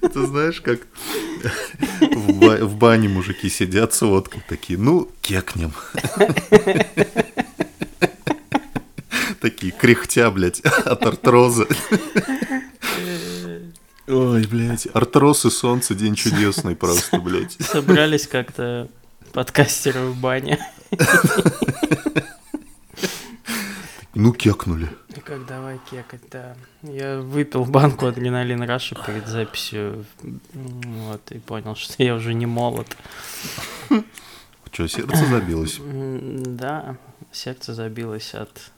Это знаешь, как в, ба- в бане мужики сидят с водкой такие, ну, кекнем. Такие кряхтя, блядь, от артроза. Ой, блядь, артроз и солнце, день чудесный просто, блядь. Собрались как-то подкастеры в бане. Ну, кекнули. Как давай кекать, да. Я выпил банку адреналин Раша перед записью, вот, и понял, что я уже не молод. Что, сердце забилось? Да, сердце забилось от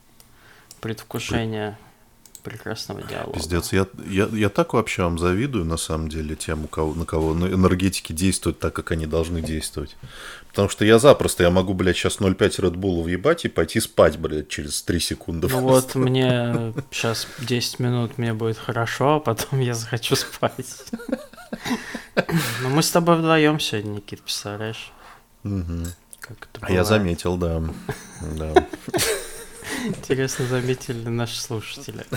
предвкушения прекрасного диалога. Пиздец, я, я, я так вообще вам завидую, на самом деле, тем, у кого, на кого энергетики действуют так, как они должны действовать. Потому что я запросто, я могу, блядь, сейчас 0,5 Red Bull въебать и пойти спать, блядь, через 3 секунды. Ну вот мне сейчас 10 минут мне будет хорошо, а потом я захочу спать. Ну мы с тобой вдвоем сегодня, Никит, представляешь? Мгм. Как это А я бывает. заметил, да. да. Интересно заметили наши слушатели.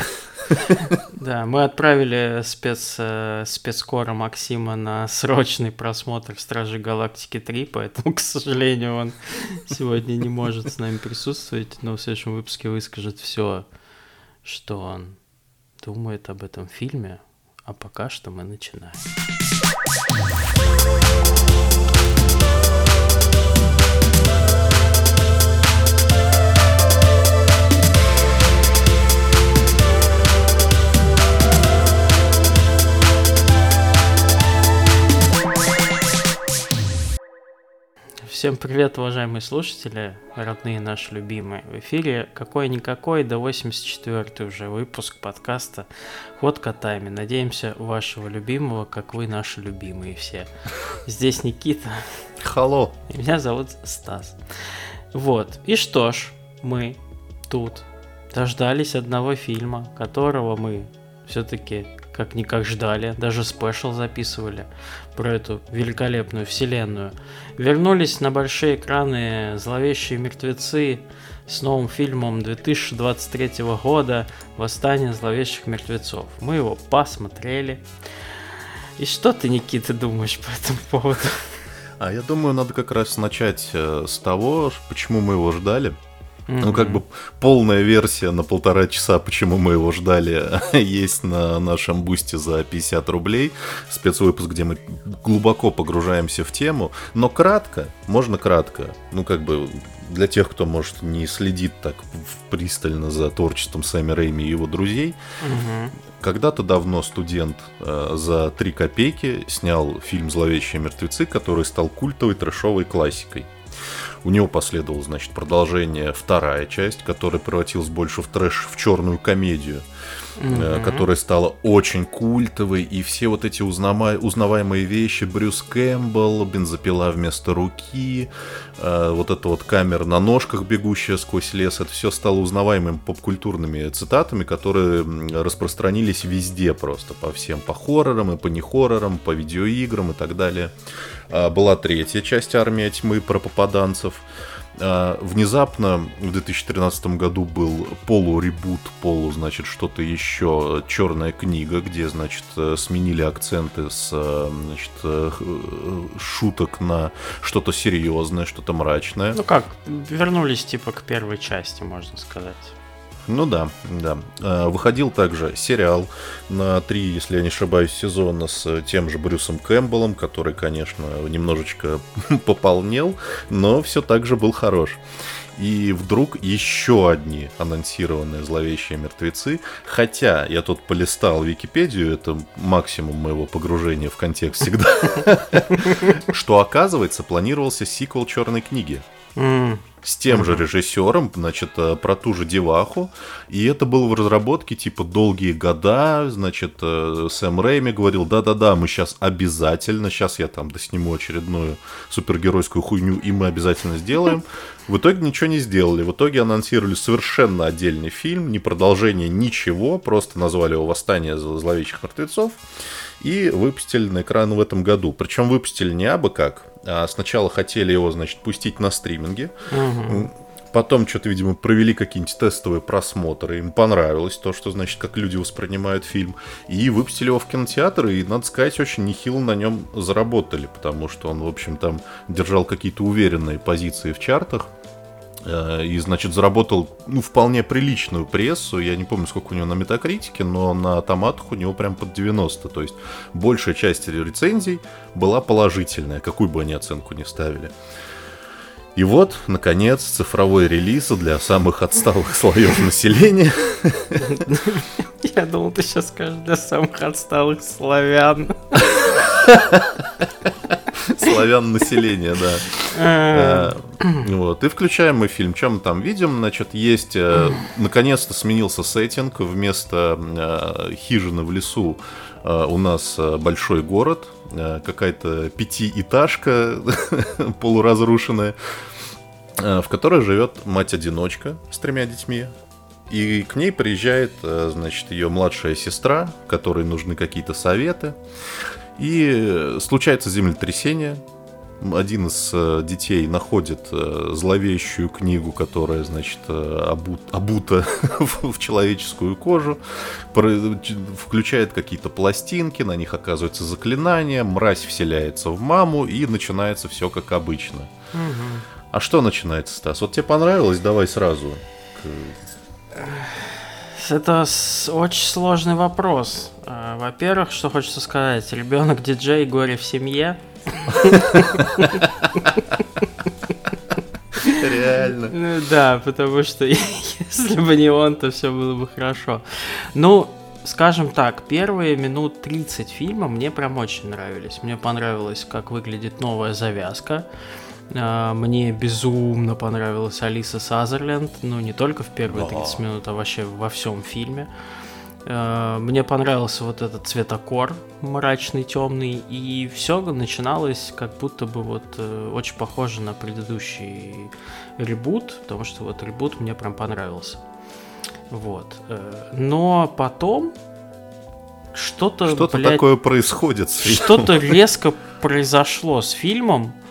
Да, мы отправили спец, э, спецкора Максима на срочный просмотр Стражи Галактики 3, поэтому, к сожалению, он сегодня не может с нами присутствовать, но в следующем выпуске выскажет все, что он думает об этом фильме. А пока что мы начинаем. Всем привет, уважаемые слушатели, родные наши любимые. В эфире какой-никакой, до 84 уже выпуск подкаста «Ход котами». Надеемся, вашего любимого, как вы наши любимые все. Здесь Никита, Халло. и меня зовут Стас. Вот, и что ж, мы тут дождались одного фильма, которого мы все-таки как-никак ждали, даже спешл записывали про эту великолепную вселенную. Вернулись на большие экраны «Зловещие мертвецы» с новым фильмом 2023 года «Восстание зловещих мертвецов». Мы его посмотрели. И что ты, Никита, думаешь по этому поводу? А я думаю, надо как раз начать э, с того, почему мы его ждали. Ну, как бы полная версия на полтора часа, почему мы его ждали, есть на нашем бусте за 50 рублей. Спецвыпуск, где мы глубоко погружаемся в тему. Но кратко, можно кратко. Ну, как бы для тех, кто, может, не следит так пристально за творчеством Сами Рэйми и его друзей. Когда-то давно студент э, за 3 копейки снял фильм «Зловещие мертвецы», который стал культовой трэшовой классикой. У него последовало, значит, продолжение, вторая часть, которая превратилась больше в трэш, в черную комедию, Мгм. которая стала очень культовой, и все вот эти узнама- узнаваемые вещи, Брюс Кэмпбелл, бензопила вместо руки, э, вот эта вот камера на ножках, бегущая сквозь лес, это все стало узнаваемыми попкультурными цитатами, которые распространились везде просто, по всем, по хоррорам и по нехоррорам, по видеоиграм и так далее. А, Была третья часть «Армия тьмы» про попаданцев. А, Внезапно в 2013 году был полуребут, полу, значит, что-то еще, черная книга, где, значит, э, сменили акценты с, э, значит, э, шуток на что-то серьезное, что-то мрачное. Ну как, вернулись типа к первой части, можно сказать. Ну да, да. Э, Выходил также сериал на три, если я не ошибаюсь, сезона с тем же Брюсом Кэмпбеллом, который, конечно, немножечко пополнел, но все так же был хорош. И вдруг еще одни анонсированные зловещие мертвецы. Хотя я тут полистал Википедию, это максимум моего погружения в контекст всегда. Что оказывается, планировался сиквел Черной книги с тем же режиссером, значит, э, про ту же деваху. И это было в разработке, типа, долгие года. Значит, э, Сэм Рэйми говорил, да-да-да, мы сейчас обязательно, сейчас я там досниму очередную супергеройскую хуйню, и мы обязательно сделаем. В итоге ничего не сделали. В итоге анонсировали совершенно отдельный фильм, не продолжение ничего, просто назвали его «Восстание зл- зловещих мертвецов» и выпустили на экран в этом году. Причем выпустили не абы как, сначала хотели его, значит, пустить на стриминге, мгм. потом что-то, видимо, провели какие-нибудь тестовые просмотры, им понравилось то, что, значит, как люди воспринимают фильм, и выпустили его в кинотеатр, и, надо сказать, очень нехило на нем заработали, потому что он, в общем, там держал какие-то уверенные позиции в чартах, и, значит, заработал, ну, вполне приличную прессу. Я не помню, сколько у него на метакритике, но на томатах у него прям под 90. То есть большая часть рецензий была положительная, какую бы они оценку ни ставили. И вот, наконец, цифровой релиз для самых отсталых слоев населения. Я думал, ты сейчас скажешь для самых отсталых славян. Славян населения, да. Э. Э, вот. И включаем мы фильм. Чем мы там видим? Значит, есть... Э, наконец-то сменился сеттинг. Вместо хижины в лесу у нас большой город. Какая-то пятиэтажка полуразрушенная в которой живет мать-одиночка с тремя детьми. И к ней приезжает, значит, ее младшая сестра, которой нужны какие-то советы. И случается землетрясение. Один из э, детей находит э, зловещую книгу, которая, значит, э, обут, обута в человеческую кожу, включает какие-то пластинки, на них оказывается заклинание, мразь вселяется в маму, и начинается все как обычно. Угу. А что начинается, Стас? Вот тебе понравилось? Давай сразу. Это очень сложный вопрос. А, во-первых, что хочется сказать, ребенок диджей горе в семье. Реально. Ну да, потому что если бы не он, то все было бы хорошо. Ну, скажем так, первые минут 30 фильма мне прям очень нравились. Мне понравилось, как выглядит новая завязка. А, мне безумно понравилась Алиса Сазерленд, ну не только в первые 30 минут, а вообще во всем фильме. А, мне понравился вот этот цветокор мрачный, темный, и все начиналось как будто бы вот э, очень похоже на предыдущий ребут, потому что вот ребут мне прям понравился. Вот. Э, но потом что-то... Что-то такое происходит. Что-то резко произошло с фильмом, Э,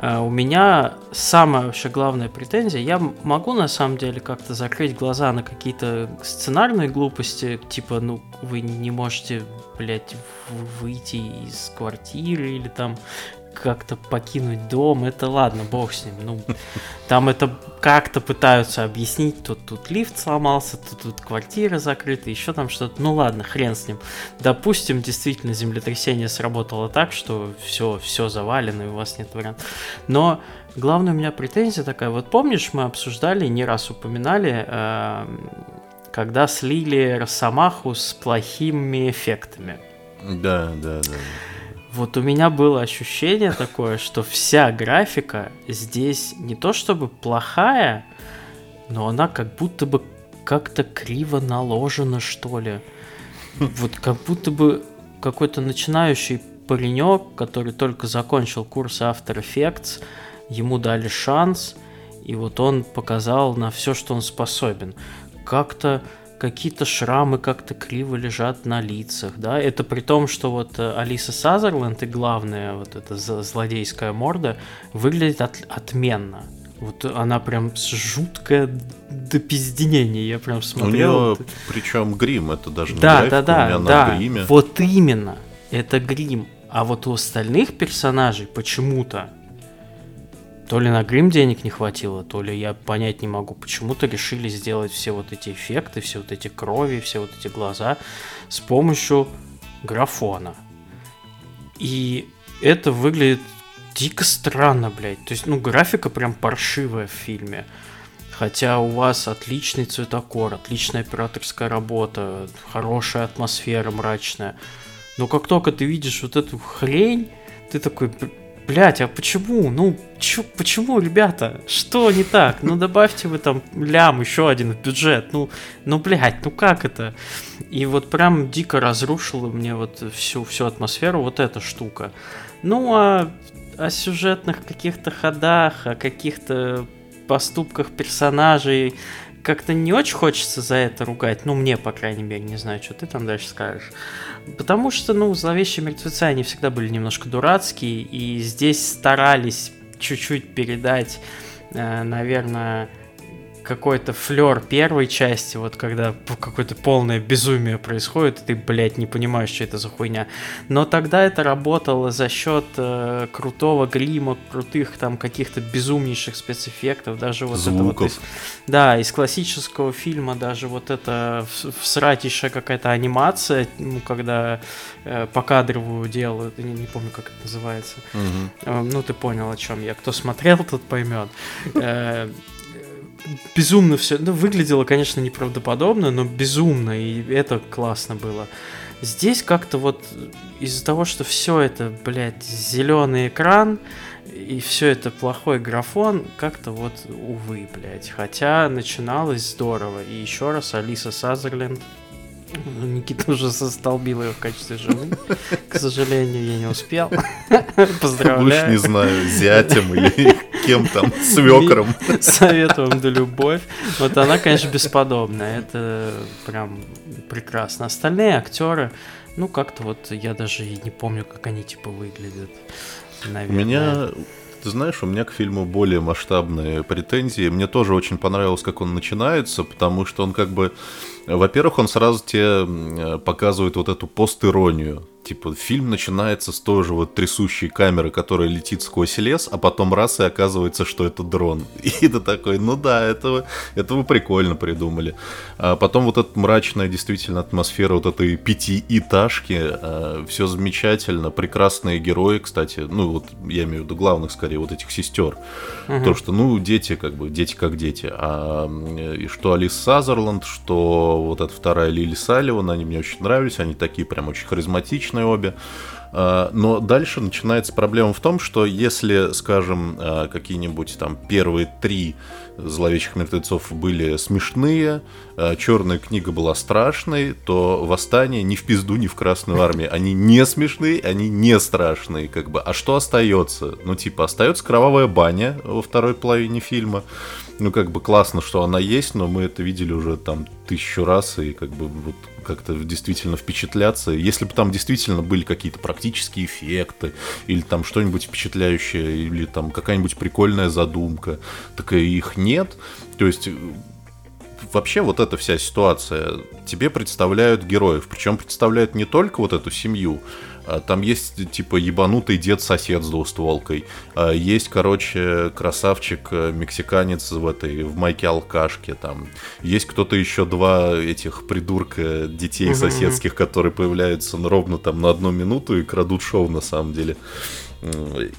у меня самая вообще главная претензия, я могу на самом деле как-то закрыть глаза на какие-то сценарные глупости, типа, ну, вы не можете, блядь, выйти из квартиры или там как-то покинуть дом, это ладно, бог с ним. Ну, там это как-то пытаются объяснить, тут, тут лифт сломался, тут, тут квартира закрыта, еще там что-то. Ну ладно, хрен с ним. Допустим, действительно землетрясение сработало так, что все, все завалено, и у вас нет вариантов. Но главная у меня претензия такая, вот помнишь, мы обсуждали, не раз упоминали, э, когда слили Росомаху с плохими эффектами. Да, да, да. Вот у меня было ощущение такое, что вся графика здесь не то чтобы плохая, но она как будто бы как-то криво наложена, что ли. Вот как будто бы какой-то начинающий паренек, который только закончил курс After Effects, ему дали шанс, и вот он показал на все, что он способен. Как-то какие-то шрамы как-то криво лежат на лицах, да, это при том, что вот э, Алиса Сазерленд и главная вот эта злодейская морда выглядит от, отменно. Вот она прям жуткая до пизденения, я прям смотрел. У нее, причем грим, это даже не да, графика, да, да, да, гриме. Вот именно, это грим. А вот у остальных персонажей почему-то то ли на грим денег не хватило, то ли я понять не могу. Почему-то решили сделать все вот эти эффекты, все вот эти крови, все вот эти глаза с помощью графона. И это выглядит дико странно, блядь. То есть, ну, графика прям паршивая в фильме. Хотя у вас отличный цветокор, отличная операторская работа, хорошая атмосфера мрачная. Но как только ты видишь вот эту хрень, ты такой, Блять, а почему? Ну, чё, почему, ребята? Что не так? Ну, добавьте вы там лям еще один в бюджет. Ну, ну, блять, ну как это? И вот прям дико разрушила мне вот всю, всю атмосферу вот эта штука. Ну, а о сюжетных каких-то ходах, о каких-то поступках персонажей как-то не очень хочется за это ругать. Ну, мне, по крайней мере, не знаю, что ты там дальше скажешь. Потому что, ну, зловещие мертвецы, они всегда были немножко дурацкие, и здесь старались чуть-чуть передать, э, наверное, какой-то флер первой части, вот когда какое-то полное безумие происходит, и ты, блядь, не понимаешь, что это за хуйня. Но тогда это работало за счет э, крутого грима, крутых там каких-то безумнейших спецэффектов, даже вот Звуков. это вот из, да, из классического фильма даже вот это всратейшая какая-то анимация, ну, когда э, покадровую делают, не, не помню, как это называется. Угу. Э, ну, ты понял, о чем я. Кто смотрел, тот поймет. Э, безумно все. Ну, выглядело, конечно, неправдоподобно, но безумно, и это классно было. Здесь как-то вот из-за того, что все это, блядь, зеленый экран, и все это плохой графон, как-то вот, увы, блядь. Хотя начиналось здорово. И еще раз, Алиса Сазерленд ну, Никита уже застолбил ее в качестве жены. К сожалению, я не успел. Поздравляю. Уж не знаю, зятем или кем там, свекром. Советуем да любовь. Вот она, конечно, бесподобная. Это прям прекрасно. Остальные актеры, ну, как-то вот я даже и не помню, как они типа выглядят. Наверное. У меня ты знаешь, у меня к фильму более масштабные претензии. Мне тоже очень понравилось, как он начинается, потому что он как бы... Во-первых, он сразу тебе показывает вот эту постиронию Типа, фильм начинается с той же вот трясущей камеры, которая летит сквозь лес, а потом раз и оказывается, что это дрон. И ты такой, ну да, этого, этого прикольно придумали. А потом вот эта мрачная действительно атмосфера вот этой пятиэтажки, а, все замечательно, прекрасные герои, кстати, ну вот я имею в виду главных скорее, вот этих сестер. Угу. То, что, ну, дети как бы, дети как дети. А и что Алис Сазерленд, что вот эта вторая Лили Салливан, они мне очень нравились, они такие прям очень харизматичные, отличные обе. А, но дальше начинается проблема в том, что если, скажем, а, какие-нибудь там первые три зловещих мертвецов были смешные, а, черная книга была страшной, то восстание ни в пизду, ни в Красную армию. Они не смешные, они не страшные, как бы. А что остается? Ну, типа, остается кровавая баня во второй половине фильма. Ну, как бы классно, что она есть, но мы это видели уже там тысячу раз, и как бы вот как-то действительно впечатляться. Если бы там действительно были какие-то практические эффекты, или там что-нибудь впечатляющее, или там какая-нибудь прикольная задумка, так и их нет. То есть вообще вот эта вся ситуация, тебе представляют героев, причем представляют не только вот эту семью, там есть, типа, ебанутый дед-сосед с двустволкой. А есть, короче, красавчик-мексиканец в этой, в майке-алкашке. Там есть кто-то еще два этих придурка детей соседских, которые появляются ровно там на одну минуту и крадут шоу на самом деле.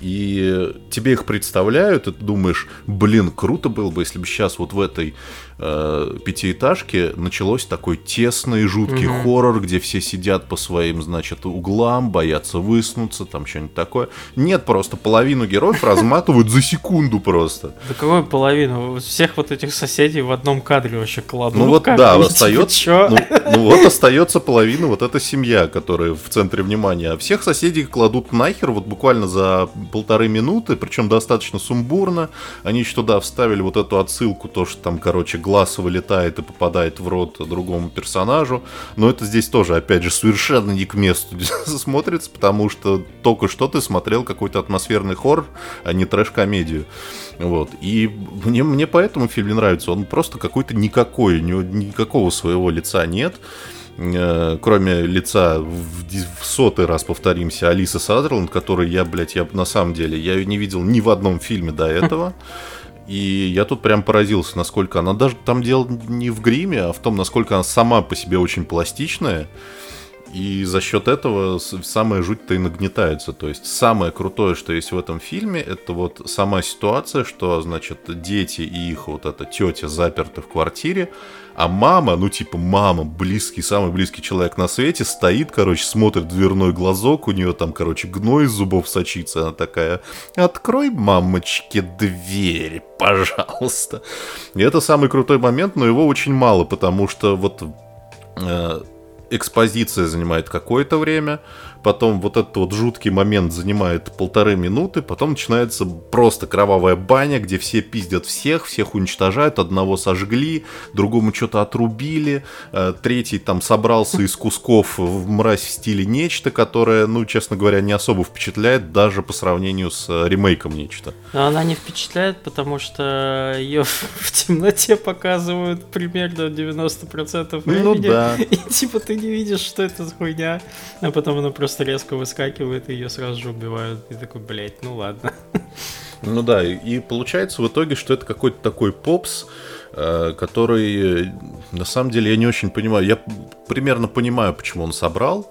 И тебе их представляют, и ты думаешь, блин, круто было бы, если бы сейчас вот в этой э, пятиэтажке началось такой тесный, жуткий угу. хоррор, где все сидят по своим, значит, углам, боятся выснуться, там что-нибудь такое. Нет, просто половину героев разматывают за секунду просто. Да какую половину? Всех вот этих соседей в одном кадре вообще кладут. Ну вот да, остается, ну, ну вот остается половина вот эта семья, которая в центре внимания, а всех соседей кладут нахер вот буквально за полторы минуты, причем достаточно сумбурно. Они еще туда вставили вот эту отсылку, то, что там, короче, глаз вылетает и попадает в рот другому персонажу. Но это здесь тоже, опять же, совершенно не к месту смотрится, потому что только что ты смотрел какой-то атмосферный хоррор, а не трэш-комедию. Вот. И мне, мне поэтому фильм не нравится. Он просто какой-то никакой, никакого своего лица нет. Э, кроме лица в, в сотый раз повторимся Алиса Сазерленд, которой я, блядь, я на самом деле, я ее не видел ни в одном фильме до этого. И я тут прям поразился, насколько она даже там дело не в гриме, а в том, насколько она сама по себе очень пластичная. И за счет этого самая жуть-то и нагнетается. То есть самое крутое, что есть в этом фильме, это вот сама ситуация, что, значит, дети и их вот эта тетя заперты в квартире, а мама, ну типа мама, близкий, самый близкий человек на свете, стоит, короче, смотрит дверной глазок, у нее там, короче, гной из зубов сочится, она такая, открой, мамочке, дверь, пожалуйста. И это самый крутой момент, но его очень мало, потому что вот э, экспозиция занимает какое-то время, потом вот этот вот жуткий момент занимает полторы минуты, потом начинается просто кровавая баня, где все пиздят всех, всех уничтожают, одного сожгли, другому что-то отрубили, э, третий там собрался из кусков в мразь в стиле нечто, которое, ну, честно говоря, не особо впечатляет даже по сравнению с э, ремейком нечто. Но она не впечатляет, потому что ее в темноте показывают примерно 90% времени. Ну да. И типа ты не видишь, что это за хуйня, а потом она просто просто резко выскакивает, и ее сразу же убивают. И такой, блядь, ну ладно. Ну да, и получается в итоге, что это какой-то такой попс, э, который, на самом деле, я не очень понимаю. Я примерно понимаю, почему он собрал.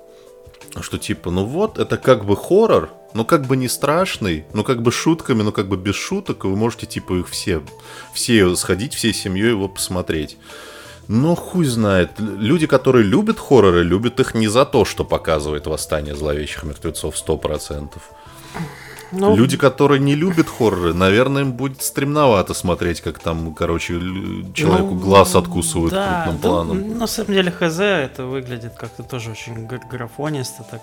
Что типа, ну вот, это как бы хоррор, но как бы не страшный, но как бы шутками, но как бы без шуток, вы можете типа их все, все сходить, всей семьей его посмотреть. Но хуй знает. Люди, которые любят хорроры, любят их не за то, что показывает восстание зловещих мертвецов 100%. Ну... Люди, которые не любят хорроры, наверное, им будет стремновато смотреть, как там, короче, человеку ну, глаз откусывают да, крупным да, планом. На самом деле, ХЗ это выглядит как-то тоже очень графонисто так.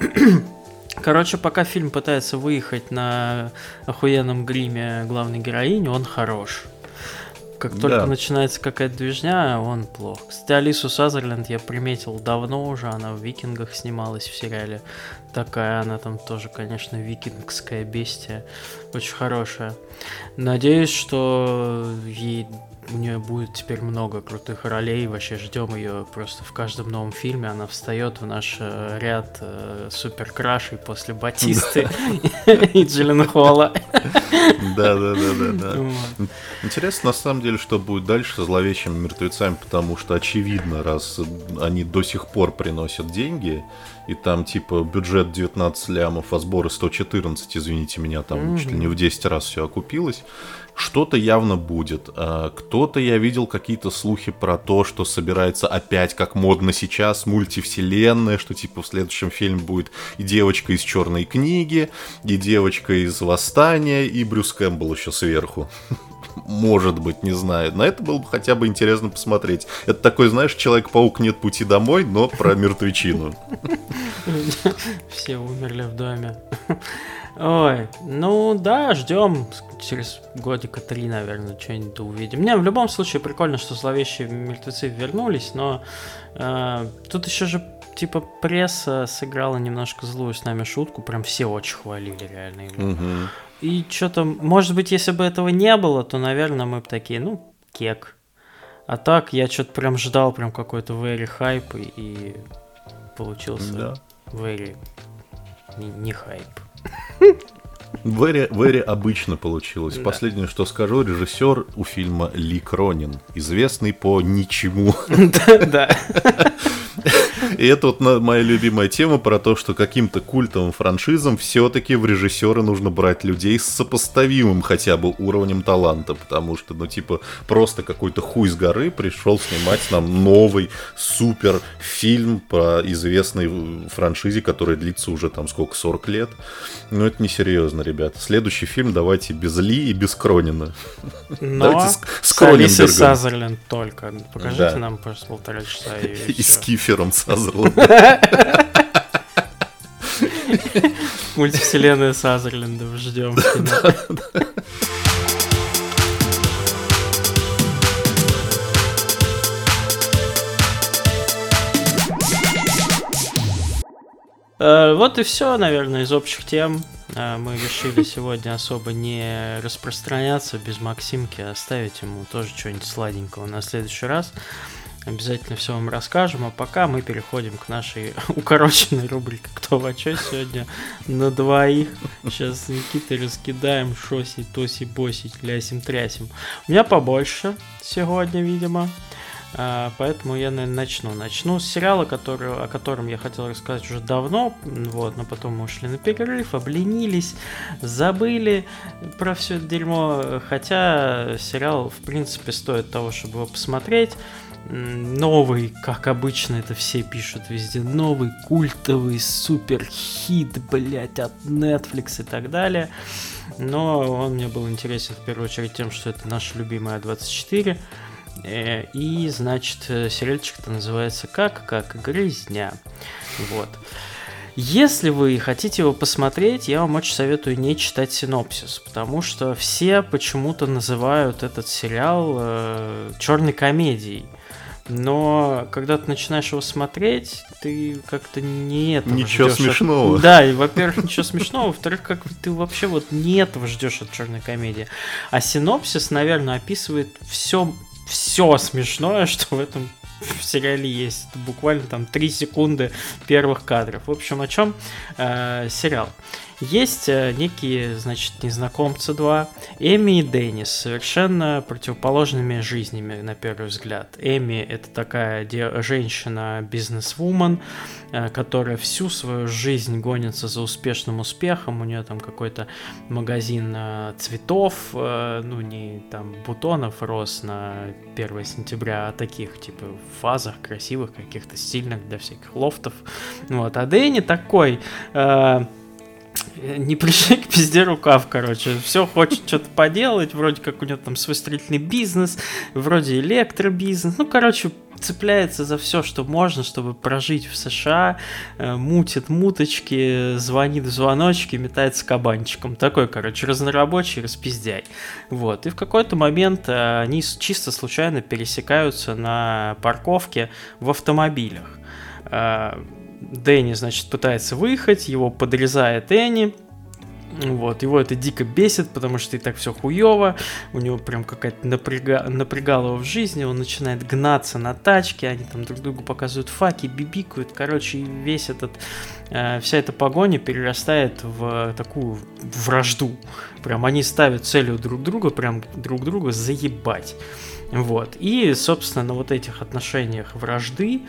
Короче, пока фильм пытается выехать на охуенном гриме главной героини, он хорош. Как только да. начинается какая-то движня, он плох. Кстати, Алису Сазерленд я приметил давно уже, она в «Викингах» снималась в сериале. Такая она там тоже, конечно, викингская бестия. Очень хорошая. Надеюсь, что ей у нее будет теперь много крутых ролей. Вообще ждем ее просто в каждом новом фильме. Она встает в наш э, ряд э, супер крашей после Батисты и Джиллен Холла. Да, да, да, да, да. Интересно, на самом деле, что будет дальше со зловещими мертвецами, потому что очевидно, раз они до сих пор приносят деньги, и там типа бюджет 19 лямов, а сборы 114, извините меня, там чуть ли не в 10 раз все окупилось что-то явно будет. А, кто-то, я видел какие-то слухи про то, что собирается опять, как модно сейчас, мультивселенная, что типа в следующем фильме будет и девочка из черной книги, и девочка из восстания, и Брюс Кэмпбелл еще сверху. Может быть, не знаю. На это было бы хотя бы интересно посмотреть. Это такой, знаешь, Человек-паук нет пути домой, но про мертвечину. Все умерли в доме. Ой, ну да, ждем через годика три, наверное, что-нибудь увидим. Не, в любом случае прикольно, что зловещие мертвецы вернулись, но э, тут еще же типа пресса сыграла немножко злую с нами шутку, прям все очень хвалили реально его. Угу. И что-то, может быть, если бы этого не было, то, наверное, мы бы такие, ну, кек. А так, я что-то прям ждал прям какой-то very хайп и, и получился да. very не, не хайп. Very, very обычно получилось. Да. Последнее, что скажу, режиссер у фильма Ли Кронин, известный по ничему. Да. И это вот моя любимая тема про то, что каким-то культовым франшизам все-таки в режиссеры нужно брать людей с сопоставимым хотя бы уровнем таланта, потому что, ну, типа, просто какой-то хуй с горы пришел снимать нам новый супер фильм по известной франшизе, которая длится уже там сколько, 40 лет. Ну, это несерьезно, ребята. Следующий фильм давайте без Ли и без Кронина. Но давайте с, с Кроненбергом. Сазерленд только. Покажите да. нам просто полтора часа и, и с Кифером Сазерленд. Мультивселенная Сазерлендов ждем. Э, вот и все, наверное, из общих тем. Э, мы решили сегодня особо не распространяться без Максимки, оставить ему тоже что-нибудь сладенького на следующий раз. Обязательно все вам расскажем, а пока мы переходим к нашей укороченной рубрике «Кто во чё?» сегодня на двоих. Сейчас Никита раскидаем шоси, тоси, боси, лясим, трясим. У меня побольше сегодня, видимо. А, поэтому я, наверное, начну. Начну с сериала, который, о котором я хотел рассказать уже давно, вот, но потом мы ушли на перерыв, обленились, забыли про все это дерьмо, хотя сериал, в принципе, стоит того, чтобы его посмотреть новый, как обычно это все пишут везде, новый культовый супер хит, блять, от Netflix и так далее. Но он мне был интересен в первую очередь тем, что это наша любимая 24. Э, и, значит, сериальчик-то называется «Как? Как грязня». Вот. Если вы хотите его посмотреть, я вам очень советую не читать синопсис, потому что все почему-то называют этот сериал э, черной комедией. Но когда ты начинаешь его смотреть, ты как-то не этого Ничего ждешь смешного. От... Да, и во-первых, ничего смешного, во-вторых, как ты вообще вот не этого ждешь от черной комедии. А синопсис, наверное, описывает все, все смешное, что в этом в сериале есть. Буквально там 3 секунды первых кадров. В общем, о чем э, сериал? Есть э, некие, значит, незнакомцы два, Эми и Деннис, совершенно противоположными жизнями, на первый взгляд. Эми — это такая женщина-бизнесвумен, э, которая всю свою жизнь гонится за успешным успехом. У нее там какой-то магазин э, цветов, ну, не там бутонов роз на 1 сентября, а таких, типа, фазах красивых, каких-то стильных для всяких лофтов. Вот. А Дэнни такой... не пришли к пизде рукав, короче. Все хочет что-то поделать, вроде как у него там свой строительный бизнес, вроде электробизнес. Ну, короче, цепляется за все, что можно, чтобы прожить в США, э, мутит муточки, звонит в звоночки, метается кабанчиком. Такой, короче, разнорабочий, распиздяй. Вот. И в какой-то момент э, они чисто случайно пересекаются на парковке в автомобилях. Дэнни, значит, пытается выехать, его подрезает Энни, вот, его это дико бесит, потому что и так все хуево, у него прям какая-то напряга... напрягала его в жизни, он начинает гнаться на тачке, они там друг другу показывают факи, бибикают, короче, весь этот, э, вся эта погоня перерастает в такую вражду, прям они ставят целью друг друга, прям друг друга заебать. Вот. И, собственно, на вот этих отношениях вражды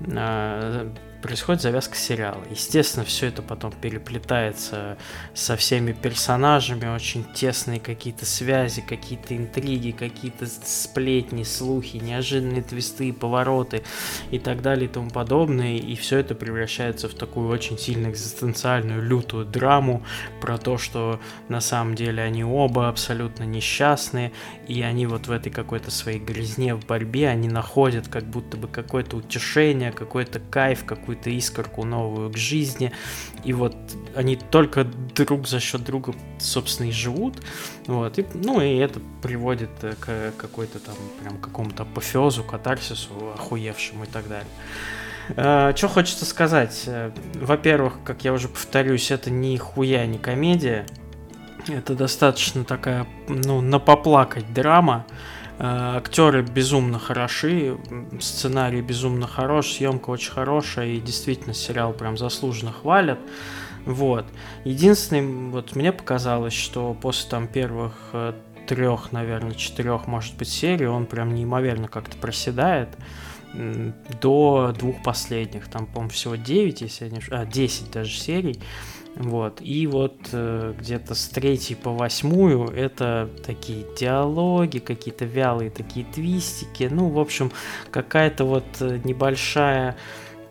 э, происходит завязка сериала. Естественно, все это потом переплетается со всеми персонажами, очень тесные какие-то связи, какие-то интриги, какие-то сплетни, слухи, неожиданные твисты, повороты и так далее и тому подобное. И все это превращается в такую очень сильно экзистенциальную, лютую драму про то, что на самом деле они оба абсолютно несчастные, и они вот в этой какой-то своей грязне в борьбе, они находят как будто бы какое-то утешение, какой-то кайф, какую какую-то искорку новую к жизни. И вот они только друг за счет друга, собственно, и живут. Вот. И, ну, и это приводит к какой-то там прям какому-то апофеозу, катарсису, охуевшему и так далее. Uh, что хочется сказать? Э, во-первых, как я уже повторюсь, это ни хуя не комедия. Это достаточно такая, ну, на поплакать драма. Э, актеры безумно хороши, сценарий безумно хорош, съемка очень хорошая, и действительно сериал прям заслуженно хвалят. Вот. Единственное, вот мне показалось, что после там первых э, трех, наверное, четырех, может быть, серий он прям неимоверно как-то проседает до двух последних. Там, по-моему, всего 9, если я не А, 10 даже серий. Вот. И вот э, где-то с третьей по восьмую это такие диалоги, какие-то вялые такие твистики. Ну, в общем, какая-то вот э, небольшая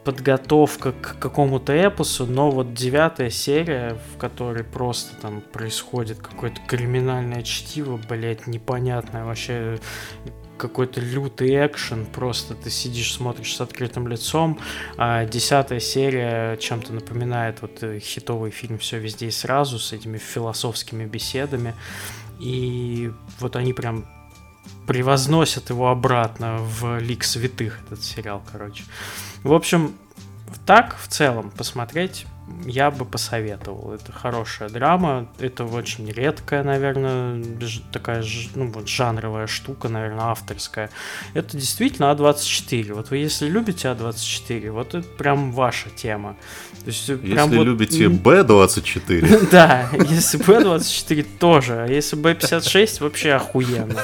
подготовка к какому-то эпосу, но вот девятая серия, в которой просто там происходит какое-то криминальное чтиво, блять, непонятное, вообще какой-то лютый экшен, просто ты сидишь, смотришь с открытым лицом. А десятая серия чем-то напоминает вот э, хитовый фильм «Все везде и сразу» с этими философскими беседами. И вот они прям превозносят его обратно в лик святых, этот сериал, короче. В общем, так в целом посмотреть я бы посоветовал. Это хорошая драма, это очень редкая, наверное, такая ну, вот жанровая штука, наверное, авторская. Это действительно А24. Вот вы если любите А24, вот это прям ваша тема. То есть, если прям вот... любите Б24. Да, если Б24 тоже, а если Б56 вообще охуенно.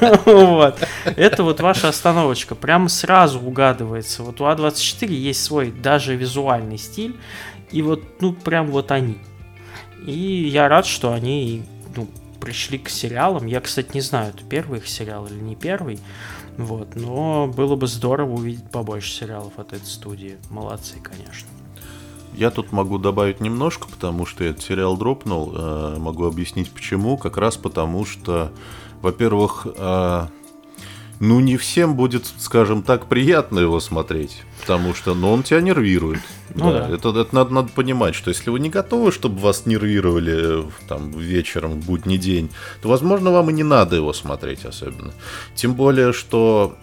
Вот. Это вот ваша остановочка, прямо сразу угадывается. Вот у А24 есть свой даже визуальный стиль, и вот, ну, прям вот они. И я рад, что они, ну, пришли к сериалам. Я, кстати, не знаю, это первый их сериал или не первый. Вот, но было бы здорово увидеть побольше сериалов от этой студии. Молодцы, конечно. Я тут могу добавить немножко, потому что этот сериал дропнул. Э, могу объяснить почему. Как раз потому, что, во-первых, э, ну, не всем будет, скажем так, приятно его смотреть. Потому что, ну, он тебя нервирует. Ну, да. да. Это, это надо, надо понимать, что если вы не готовы, чтобы вас нервировали там вечером в будний день, то, возможно, вам и не надо его смотреть особенно. Тем более, что,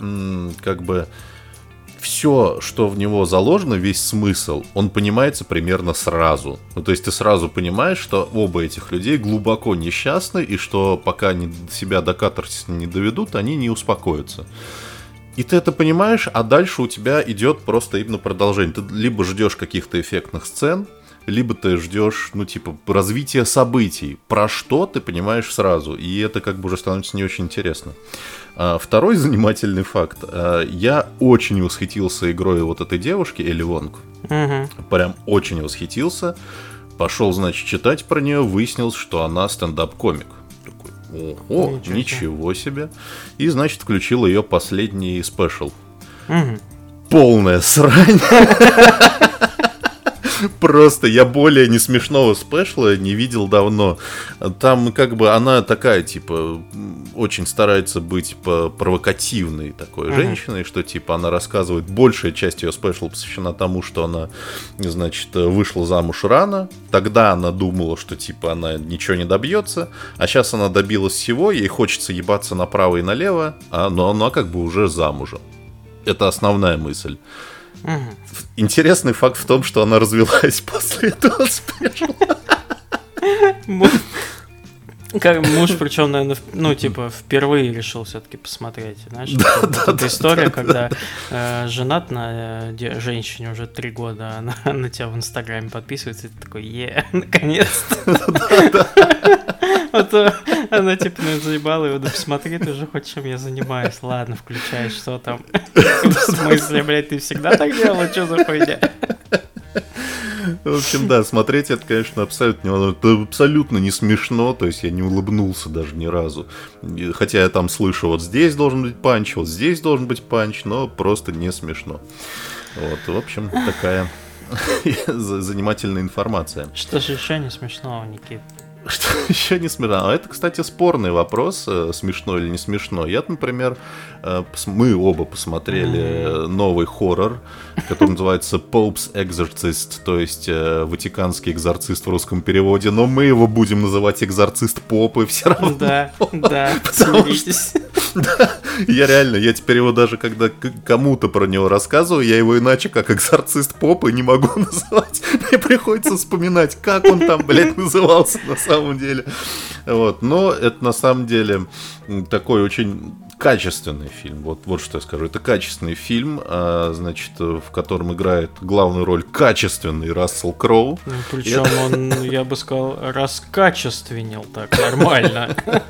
как бы, все, что в него заложено, весь смысл, он понимается примерно сразу. Ну, то есть ты сразу понимаешь, что оба этих людей глубоко несчастны, и что пока они себя до катарсиса не доведут, они не успокоятся. И ты это понимаешь, а дальше у тебя идет просто именно продолжение. Ты либо ждешь каких-то эффектных сцен, либо ты ждешь, ну, типа, развития событий. Про что ты понимаешь сразу, и это как бы уже становится не очень интересно. А, второй занимательный факт. А, я очень восхитился игрой вот этой девушки, Элли Вонг. Угу. Прям очень восхитился. Пошел, значит, читать про нее, выяснилось, что она стендап-комик. Такой, ого, ничего, ничего себе. И, значит, включил ее последний спешл. Угу. Полная срань. Просто я более не смешного спешла не видел давно. Там как бы она такая, типа, очень старается быть провокативной такой uh-huh. женщиной, что типа она рассказывает, большая часть ее спешла посвящена тому, что она, значит, вышла замуж рано. Тогда она думала, что типа она ничего не добьется, а сейчас она добилась всего, ей хочется ебаться направо и налево, а, но она как бы уже замужем. Это основная мысль. Интересный факт в том, что она развелась после этого спешла. Как муж, причем, наверное, ну, типа, впервые решил все-таки посмотреть. Знаешь, да, это, да, вот да, история, да, когда да. Э, женат на э, женщине уже три года, она на тебя в Инстаграме подписывается, и ты такой, е, наконец-то. Вот э, она типа ну, заебала его, да посмотри, ты уже хоть чем я занимаюсь. Ладно, включай, что там. В смысле, блядь, ты всегда так делала? Что за хуйня? В общем, да, смотреть это, конечно, абсолютно не Это абсолютно не смешно, то есть я не улыбнулся даже ни разу. Хотя я там слышу, вот здесь должен быть панч, вот здесь должен быть панч, но просто не смешно. Вот, в общем, такая занимательная информация. Что же еще не смешного, Никит? Что еще не смешно? А это, кстати, спорный вопрос, э, смешно или не смешно. Я, например, мы оба посмотрели новый хоррор, который называется Pope's Exorcist, то есть э, Ватиканский экзорцист в русском переводе, но мы его будем называть экзорцист Попы все равно. Да, да, смиритесь. Да, я реально, я теперь его даже, когда кому-то про него рассказываю, я его иначе, как экзорцист попы, не могу называть. Мне приходится вспоминать, как он там, блядь, назывался на самом деле. Вот, но это на самом деле такой очень качественный фильм. Вот, вот что я скажу. Это качественный фильм, а, значит, в котором играет главную роль качественный Рассел Кроу. Ну, причем это... он, я бы сказал, раскачественнил так нормально.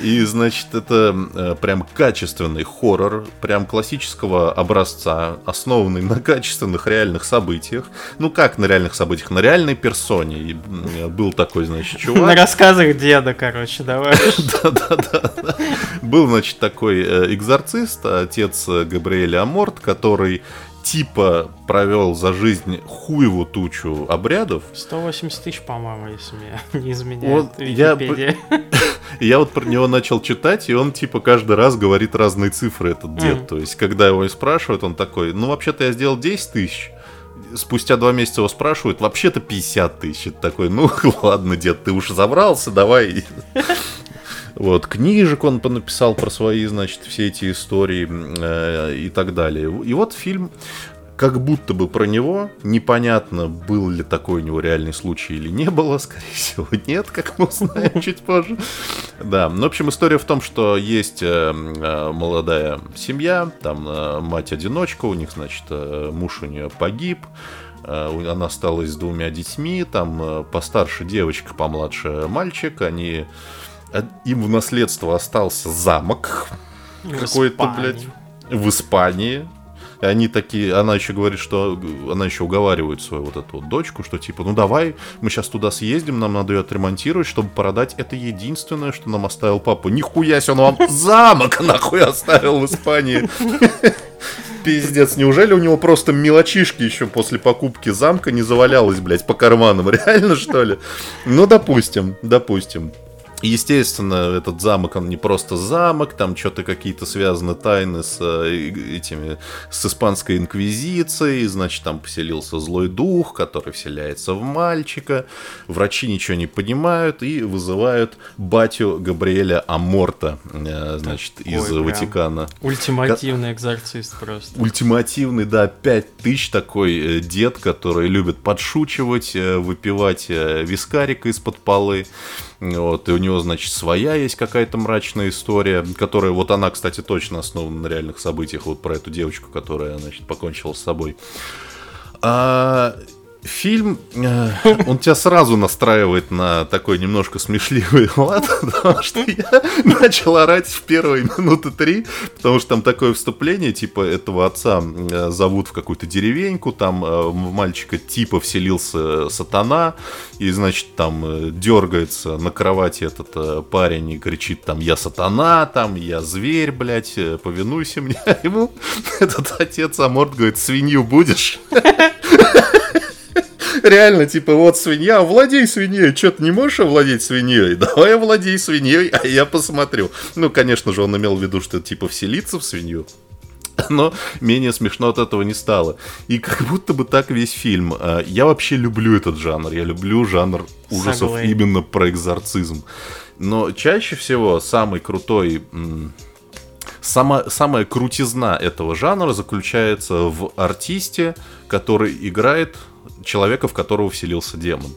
И, значит, это э, прям качественный хоррор, прям классического образца, основанный на качественных реальных событиях. Ну, как на реальных событиях? На реальной персоне. И, э, был такой, значит, чувак. На рассказах деда, короче, давай. Да-да-да. Был, значит, такой э, экзорцист, отец Габриэля Аморт, который типа провел за жизнь хуеву тучу обрядов. 180 тысяч, по-моему, если меня не изменяет вот я, я вот про него начал читать, и он типа каждый раз говорит разные цифры, этот дед. Mm. То есть, когда его спрашивают, он такой, ну, вообще-то я сделал 10 тысяч. Спустя два месяца его спрашивают, вообще-то 50 тысяч. такой, ну, ладно, дед, ты уж забрался, давай. Вот, книжек он написал про свои, значит, все эти истории э, и так далее. И вот фильм как будто бы про него. Непонятно, был ли такой у него реальный случай или не было. Скорее всего, нет, как мы узнаем чуть позже. Да, ну, в общем, история в том, что есть э, э, молодая семья, там э, мать-одиночка, у них, значит, муж у нее погиб, она осталась с двумя детьми, там постарше девочка, помладше мальчик, они им в наследство остался замок какой-то, блядь, в Испании. И они такие, она еще говорит, что она еще уговаривает свою вот эту вот дочку, что типа, ну давай, мы сейчас туда съездим, нам надо ее отремонтировать, чтобы продать. Это единственное, что нам оставил папа. Нихуя себе, он вам замок нахуй оставил в Испании. Пиздец, неужели у него просто мелочишки еще после покупки замка не завалялось, блядь, по карманам? Реально, что ли? Ну, допустим, допустим. Естественно, этот замок, он не просто замок, там что-то какие-то связаны тайны с э, этими, с испанской инквизицией, значит, там поселился злой дух, который вселяется в мальчика, врачи ничего не понимают и вызывают батю Габриэля Аморта, э, значит, Ой, из прям Ватикана. Ультимативный экзорцист просто. Ультимативный, да, пять тысяч такой э, дед, который любит подшучивать, выпивать вискарик из-под полы. Вот, и у него, значит, своя есть какая-то мрачная история, которая, вот она, кстати, точно основана на реальных событиях, вот про эту девочку, которая, значит, покончила с собой. А, фильм, э, он тебя сразу настраивает на такой немножко смешливый лад, потому что я начал орать в первые минуты три, потому что там такое вступление, типа, этого отца э, зовут в какую-то деревеньку, там э, в мальчика типа вселился сатана, и, значит, там дергается на кровати этот парень и кричит там, я сатана, там, я зверь, блядь, повинуйся мне. Ему этот отец Аморт говорит, свинью будешь? Реально, типа, вот свинья, владей свиньей, что ты не можешь овладеть свиньей? Давай овладей свиньей, а я посмотрю. Ну, конечно же, он имел в виду, что типа вселиться в свинью. Но менее смешно от этого не стало. И как будто бы так весь фильм. А, я вообще люблю этот жанр. Я люблю жанр ужасов Согласен. именно про экзорцизм. Но чаще всего самый крутой Сама, самая крутизна этого жанра заключается в артисте, который играет человека, в которого вселился демон.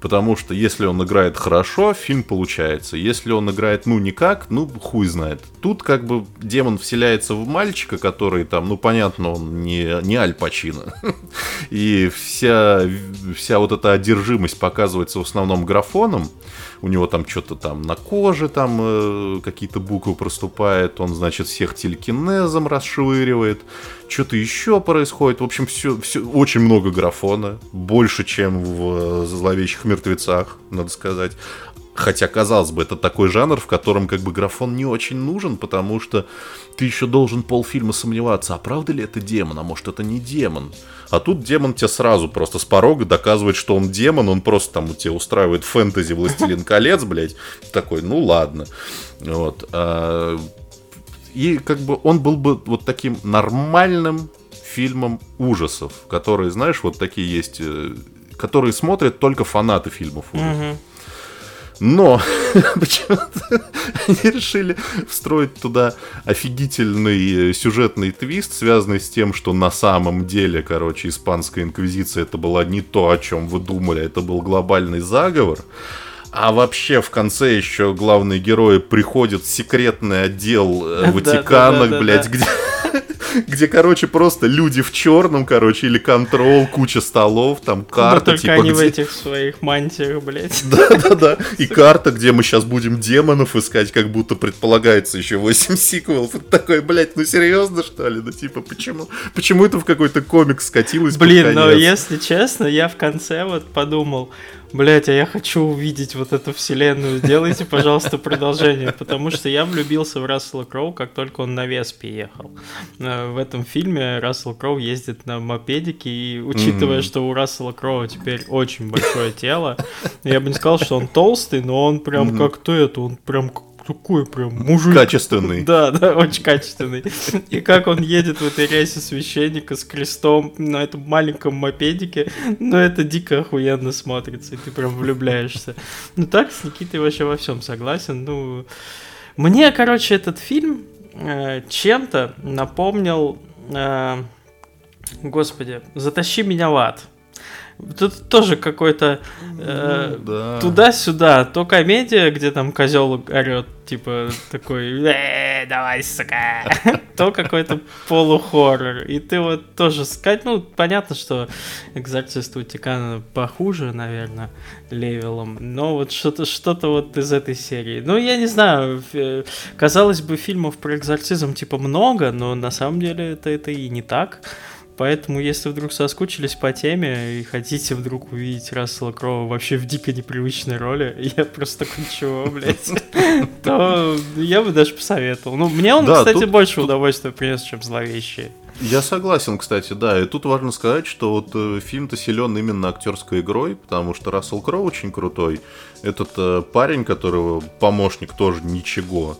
Потому что если он играет хорошо, фильм получается. Если он играет, ну, никак, ну, хуй знает. Тут как бы демон вселяется в мальчика, который там, ну, понятно, он не, не Аль Пачино. И вся, вся вот эта одержимость показывается в основном графоном у него там что-то там на коже там э, какие-то буквы проступают, он, значит, всех телекинезом расшвыривает, что-то еще происходит. В общем, все, все, очень много графона, больше, чем в э, «Зловещих мертвецах», надо сказать. Хотя, казалось бы, это такой жанр, в котором как бы графон не очень нужен, потому что ты еще должен полфильма сомневаться, а правда ли это демон, а может это не демон. А тут демон тебе сразу просто с порога доказывает, что он демон, он просто там у тебя устраивает фэнтези «Властелин колец», блядь. Такой, ну ладно. Вот. А, и как бы он был бы вот таким нормальным фильмом ужасов, которые, знаешь, вот такие есть, э, которые смотрят только фанаты фильмов ужасов. Но почему-то они решили встроить туда офигительный э, сюжетный твист, связанный с тем, что на самом деле, короче, испанская инквизиция это была не то, о чем вы думали, это был глобальный заговор. А вообще в конце еще главные герои приходят в секретный отдел э, Ватикана, блядь, где где, короче, просто люди в черном, короче, или контрол, куча столов, там карта, только типа, они где... в этих своих мантиях, блядь. Да-да-да, и карта, где мы сейчас будем демонов искать, как будто предполагается еще 8 сиквелов. Это такой, блядь, ну серьезно, что ли? Ну типа, почему? Почему это в какой-то комикс скатилось? Блин, но если честно, я в конце вот подумал, Блять, а я хочу увидеть вот эту вселенную. Делайте, пожалуйста, продолжение, потому что я влюбился в Рассела Кроу, как только он на Веспе ехал. Э, в этом фильме Рассел Кроу ездит на мопедике, и учитывая, mm-hmm. что у Рассела Кроу теперь очень большое тело, я бы не сказал, что он толстый, но он прям mm-hmm. как-то это, он прям такой прям мужик. Качественный. Да, да, очень качественный. И как он едет в этой рясе священника с крестом на этом маленьком мопедике, ну это дико охуенно смотрится, и ты прям влюбляешься. Ну так, с Никитой вообще во всем согласен. Ну, мне, короче, этот фильм э, чем-то напомнил, э, господи, «Затащи меня в ад». Тут тоже какой-то э, ну, да. туда-сюда. То комедия, где там козел орет, типа такой, э, давай, сука. То какой-то полухоррор. И ты вот тоже сказать, ну, понятно, что экзорцист Ватикана похуже, наверное, левелом. Но вот что-то что-то вот из этой серии. Ну, я не знаю, казалось бы, фильмов про экзорцизм типа много, но на самом деле это, это и не так Поэтому, если вдруг соскучились по теме и хотите вдруг увидеть Рассела Кроу вообще в дико непривычной роли, я просто такой, чего, блядь, то я бы даже посоветовал. Ну, мне он, кстати, больше удовольствия принес, чем зловещие. Я согласен, кстати, да. И тут важно сказать, что вот э, фильм-то силен именно актерской игрой, потому что Рассел Кроу очень крутой. Этот э, парень, которого помощник тоже ничего.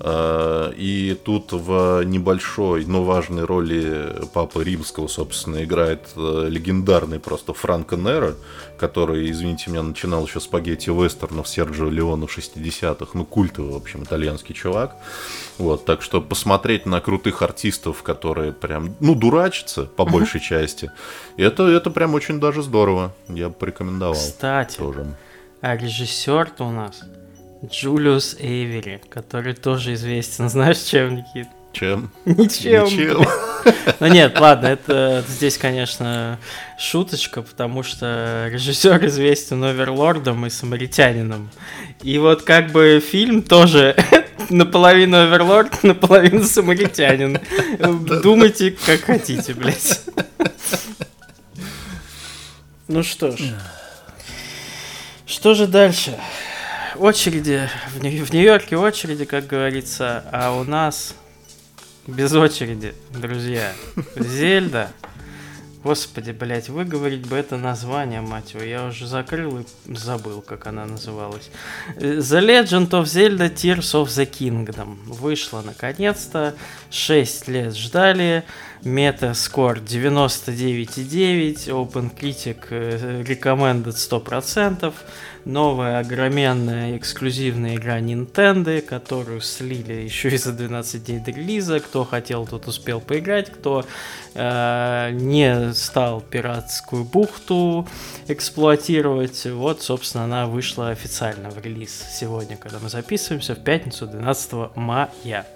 Э, и тут в небольшой, но важной роли Папы Римского, собственно, играет э, легендарный просто Франко Неро, который, извините меня, начинал еще спагетти вестернов Серджио Леона в 60-х. Ну, культовый, в общем, итальянский чувак. Вот, так что посмотреть на крутых артистов, которые прям, ну, дурачатся по большей части, это, это прям очень даже здорово. Я бы порекомендовал Кстати, тоже. а режиссер-то у нас Джулиус Эйвери, который тоже известен, знаешь, чем, Никит? Чем? Ничем. Ничем. Ну нет, ладно, это здесь, конечно, шуточка, потому что режиссер известен Оверлордом и Самаритянином. И вот как бы фильм тоже наполовину Оверлорд, наполовину Самаритянин. Думайте, как хотите, блядь. Ну что ж. Что же дальше? Очереди. В Нью- в Нью-Йорке очереди, как говорится, а у нас без очереди, друзья. Зельда. Господи, блядь, выговорить бы это название, мать его. Я уже закрыл и забыл, как она называлась. The Legend of Zelda Tears of the Kingdom. Вышла наконец-то. 6 лет ждали. Метаскор 99,9. Open Critic э, recommended 100%. Новая огроменная эксклюзивная игра Nintendo, которую слили еще и за 12 дней до релиза. Кто хотел, тот успел поиграть. Кто э, не стал пиратскую бухту эксплуатировать, вот, собственно, она вышла официально в релиз сегодня, когда мы записываемся, в пятницу 12 мая.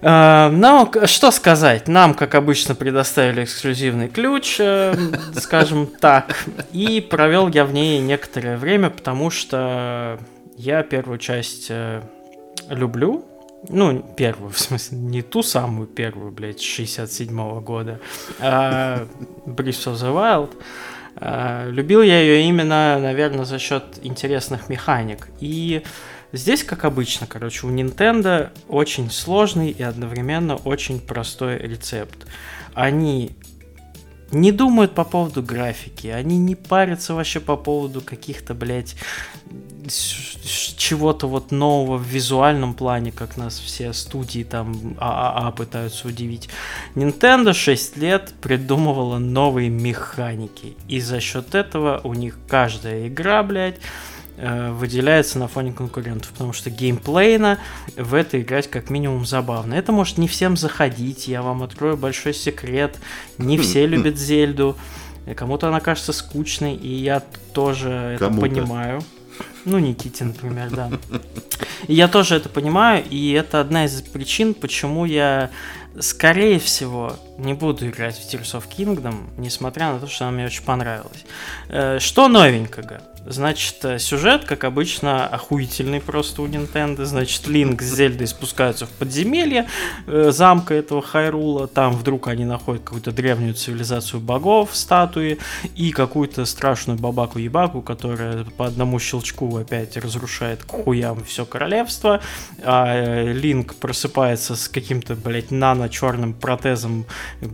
Э, к- что сказать, нам, как обычно, предоставили эксклюзивный ключ, э, скажем так, и провел я в ней некоторое время, потому что я первую часть э, люблю, ну, первую, в смысле, не ту самую первую, блядь, 67 года, а Breath of the Wild. Любил я ее именно, наверное, за счет интересных механик. И здесь, как обычно, короче, у Nintendo очень сложный и одновременно очень простой рецепт. Они не думают по поводу графики, они не парятся вообще по поводу каких-то, блядь, чего-то вот нового в визуальном плане, как нас все студии там ААА пытаются удивить. Nintendo 6 лет придумывала новые механики, и за счет этого у них каждая игра, блядь, выделяется на фоне конкурентов, потому что геймплейно в это играть как минимум забавно. Это может не всем заходить, я вам открою большой секрет, не все любят Зельду, э, кому-то она кажется скучной, и я тоже это понимаю. Ну, Никите, например, да. И я тоже это понимаю, и это одна из причин, почему я, скорее всего, не буду играть в Tears of Kingdom, несмотря на то, что она мне очень понравилась. Э, Что новенького? Значит, э, сюжет, как обычно, охуительный просто у Nintendo. Значит, Линк с Зельдой спускаются в подземелье э, замка этого Хайрула. Там вдруг они находят какую-то древнюю цивилизацию богов, статуи, и какую-то страшную бабаку-ебаку, которая по одному щелчку опять разрушает к хуям все королевство. А э, Линк просыпается с каким-то, блядь, нано-черным протезом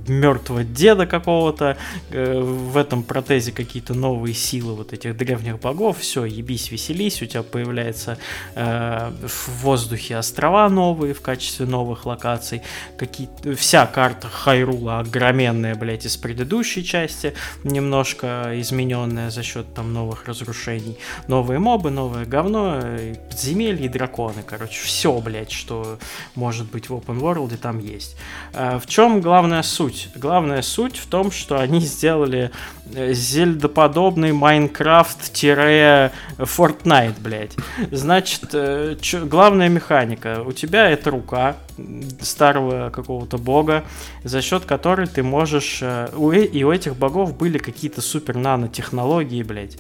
мертвого деда какого-то. Э, В этом протезе какие-то новые силы вот этих древних богов. Все, ебись, веселись. У тебя появляется э, в воздухе острова новые в качестве новых локаций. Какие вся карта Хайрула огроменная, блядь, из предыдущей части, немножко измененная за счет там новых разрушений. Новые мобы, новое говно, э, подземелья и драконы. Короче, все, блядь, что может быть в open world, там есть. А В чем главная суть? Главная суть в том, что они сделали э, зельдоподобный Майнкрафт-Fortnite, блядь. Значит, э, чё- главная механика. У тебя это рука старого какого-то бога, за счет которой ты можешь... э, у э- и у этих богов были какие-то супер нанотехнологии, блядь.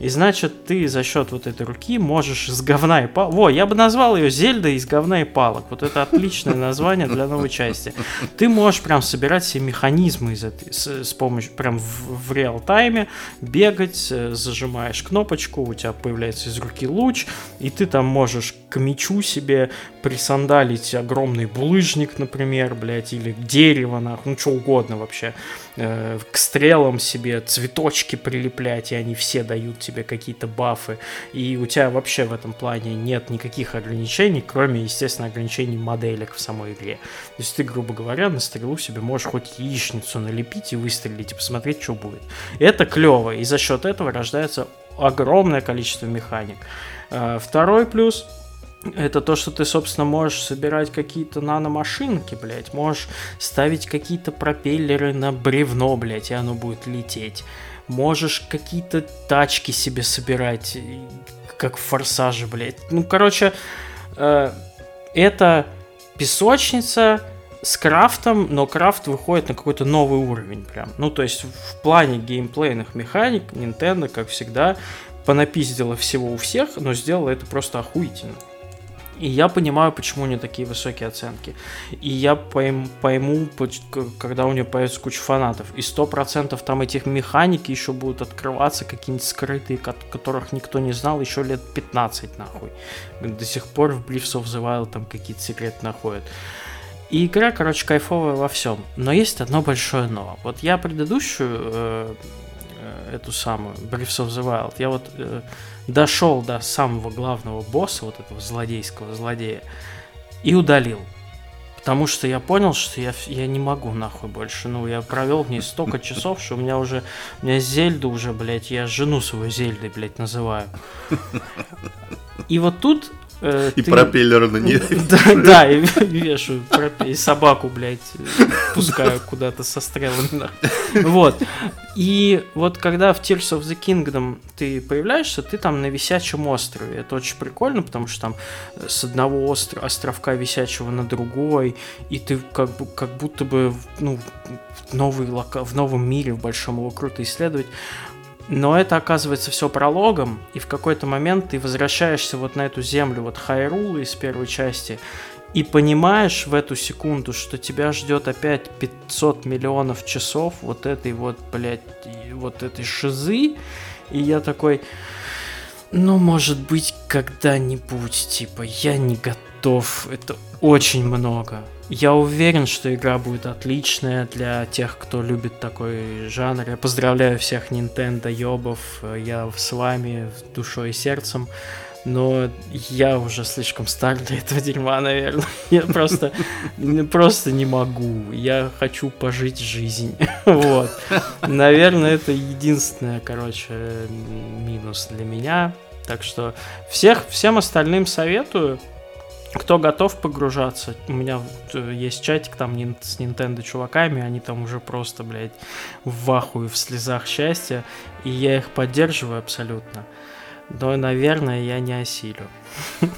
И значит, ты за счет вот этой руки можешь с говна и палок... Во, я бы назвал ее Зельда из говна и палок. Вот это отличное название для новой части. Ты можешь прям собирать все механизмы из этой, с, с помощью, прям в, в реал-тайме, бегать, э, зажимаешь кнопочку, у тебя появляется из руки луч, и ты там можешь к мечу себе присандалить огромный булыжник, например, блядь, или дерево, нахуй, ну что угодно вообще. Э, к стрелам себе цветочки прилеплять, и они все дают тебе какие-то бафы. И у тебя вообще в этом плане нет никаких ограничений, кроме, естественно, ограничений моделек в самой игре. То есть ты, грубо говоря, на стрелу себе можешь хоть яичницу налепить и выстрелить, и посмотреть, что будет. Это клево, и за счет этого рождается огромное количество механик. Э, второй плюс — это то, что ты, собственно, можешь собирать какие-то наномашинки, блядь, можешь ставить какие-то пропеллеры на бревно, блядь, и оно будет лететь. Можешь какие-то тачки себе собирать, как в форсаже, блядь. Ну, короче, э, это песочница с крафтом, но крафт выходит на какой-то новый уровень прям. Ну, то есть в плане геймплейных механик Nintendo, как всегда, понапиздила всего у всех, но сделала это просто охуительно. И я понимаю, почему у нее такие высокие оценки. И я пойм, пойму, когда у нее появится куча фанатов. И сто процентов там этих механик еще будут открываться, какие-нибудь скрытые, которых никто не знал еще лет 15 нахуй. До сих пор в Briefs of the Wild там какие-то секреты находят. И игра, короче, кайфовая во всем. Но есть одно большое но. Вот я предыдущую э, э эту самую Briefs of the Wild, я вот э, дошел до самого главного босса, вот этого злодейского злодея, и удалил. Потому что я понял, что я, я не могу нахуй больше. Ну, я провел в ней столько часов, что у меня уже... У меня Зельда уже, блядь, я жену свою Зельдой, блядь, называю. И вот тут Э, и ты... пропеллеры на ней. Да, да, и вешаю, и собаку, блядь, пускаю куда-то со стрелами. Вот. И вот когда в Tears of the Kingdom ты появляешься, ты там на висячем острове. Это очень прикольно, потому что там с одного острова, островка висячего на другой, и ты как, бы, как будто бы ну, в, новый лока... в новом мире, в большом его круто исследовать. Но это оказывается все прологом, и в какой-то момент ты возвращаешься вот на эту землю, вот Хайрула из первой части, и понимаешь в эту секунду, что тебя ждет опять 500 миллионов часов вот этой вот, блядь, вот этой шизы, и я такой, ну, может быть, когда-нибудь, типа, я не готов, это очень много. Я уверен, что игра будет отличная для тех, кто любит такой жанр. Я поздравляю всех Nintendo ёбов. Я с вами душой и сердцем. Но я уже слишком стар для этого дерьма, наверное. Я просто, просто не могу. Я хочу пожить жизнь. Вот. Наверное, это единственное, короче, минус для меня. Так что всех, всем остальным советую кто готов погружаться, у меня э, есть чатик там с Nintendo чуваками, они там уже просто, блядь, в ахуе, в слезах счастья, и я их поддерживаю абсолютно. Но, наверное, я не осилю.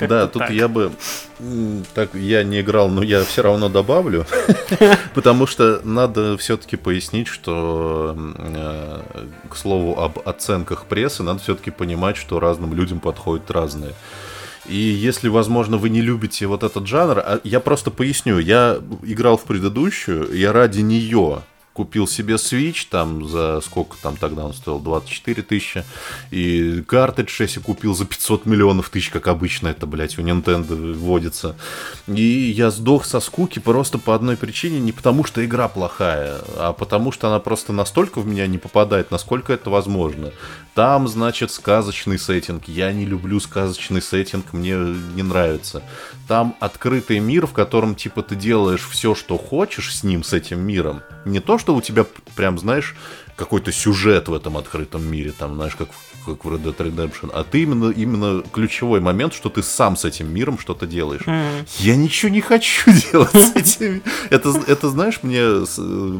Да, тут я бы... Так, я не играл, но я все равно добавлю. Потому что надо все-таки пояснить, что, э, к слову, об оценках прессы, надо все-таки понимать, что разным людям подходят разные. И если, возможно, вы не любите вот этот жанр, а я просто поясню, я играл в предыдущую, я ради нее купил себе Switch, там за сколько там тогда он стоил, 24 тысячи, и картридж если купил за 500 миллионов тысяч, как обычно это, блядь, у Nintendo вводится. И я сдох со скуки просто по одной причине, не потому что игра плохая, а потому что она просто настолько в меня не попадает, насколько это возможно. Там, значит, сказочный сеттинг. Я не люблю сказочный сеттинг, мне не нравится. Там открытый мир, в котором, типа, ты делаешь все, что хочешь с ним, с этим миром. Не то, что у тебя, прям, знаешь, какой-то сюжет в этом открытом мире, там, знаешь, как, как в Red Dead Redemption, а ты именно, именно ключевой момент, что ты сам с этим миром что-то делаешь. Mm. Я ничего не хочу делать с этим. Это, это знаешь, мне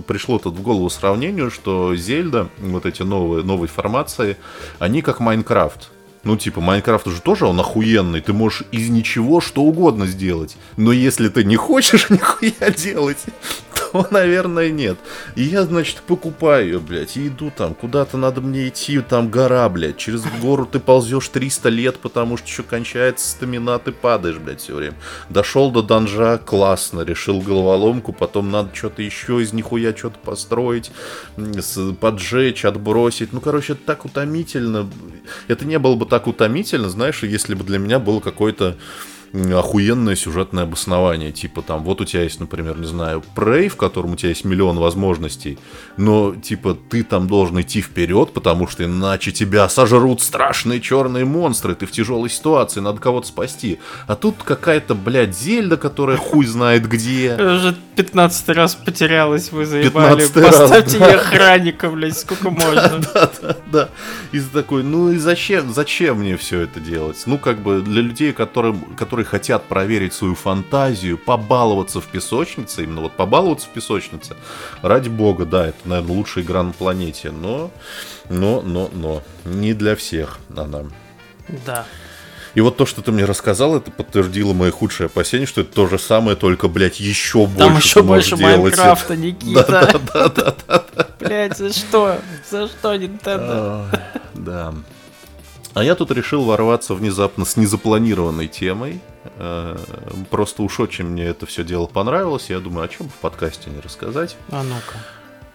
пришло тут в голову сравнению, что Зельда, вот эти новые, новые формации, они как Майнкрафт. Ну, типа, Майнкрафт уже тоже он охуенный, ты можешь из ничего что угодно сделать. Но если ты не хочешь нихуя делать, наверное, нет. И я, значит, покупаю блядь, и иду там, куда-то надо мне идти, там гора, блядь, через гору ты ползешь 300 лет, потому что еще кончается стамина, ты падаешь, блядь, все время. Дошел до данжа, классно, решил головоломку, потом надо что-то еще из нихуя что-то построить, поджечь, отбросить. Ну, короче, это так утомительно. Это не было бы так утомительно, знаешь, если бы для меня был какой-то охуенное сюжетное обоснование. Типа там, вот у тебя есть, например, не знаю, Prey, в котором у тебя есть миллион возможностей, но типа ты там должен идти вперед, потому что иначе тебя сожрут страшные черные монстры, ты в тяжелой ситуации, надо кого-то спасти. А тут какая-то, блядь, Зельда, которая хуй знает где. Уже 15 раз потерялась, вы заебали. Поставьте раз, да. охранника, блядь, сколько можно. Да, да, да. И такой, ну и зачем, зачем мне все это делать? Ну, как бы для людей, которым, которые которые хотят проверить свою фантазию, побаловаться в песочнице, именно вот побаловаться в песочнице, ради бога, да, это, наверное, лучшая игра на планете, но, но, но, но, не для всех она. Да. И вот то, что ты мне рассказал, это подтвердило мои худшие опасения, что это то же самое, только, блядь, еще больше. Там еще больше Майнкрафта, Никита. Да, да, да, да, да. Блядь, за что? За что, Nintendo? Да. А я тут решил ворваться внезапно с незапланированной темой. Э, просто уж очень мне это все дело понравилось. Я думаю, о чем в подкасте не рассказать. А ну-ка.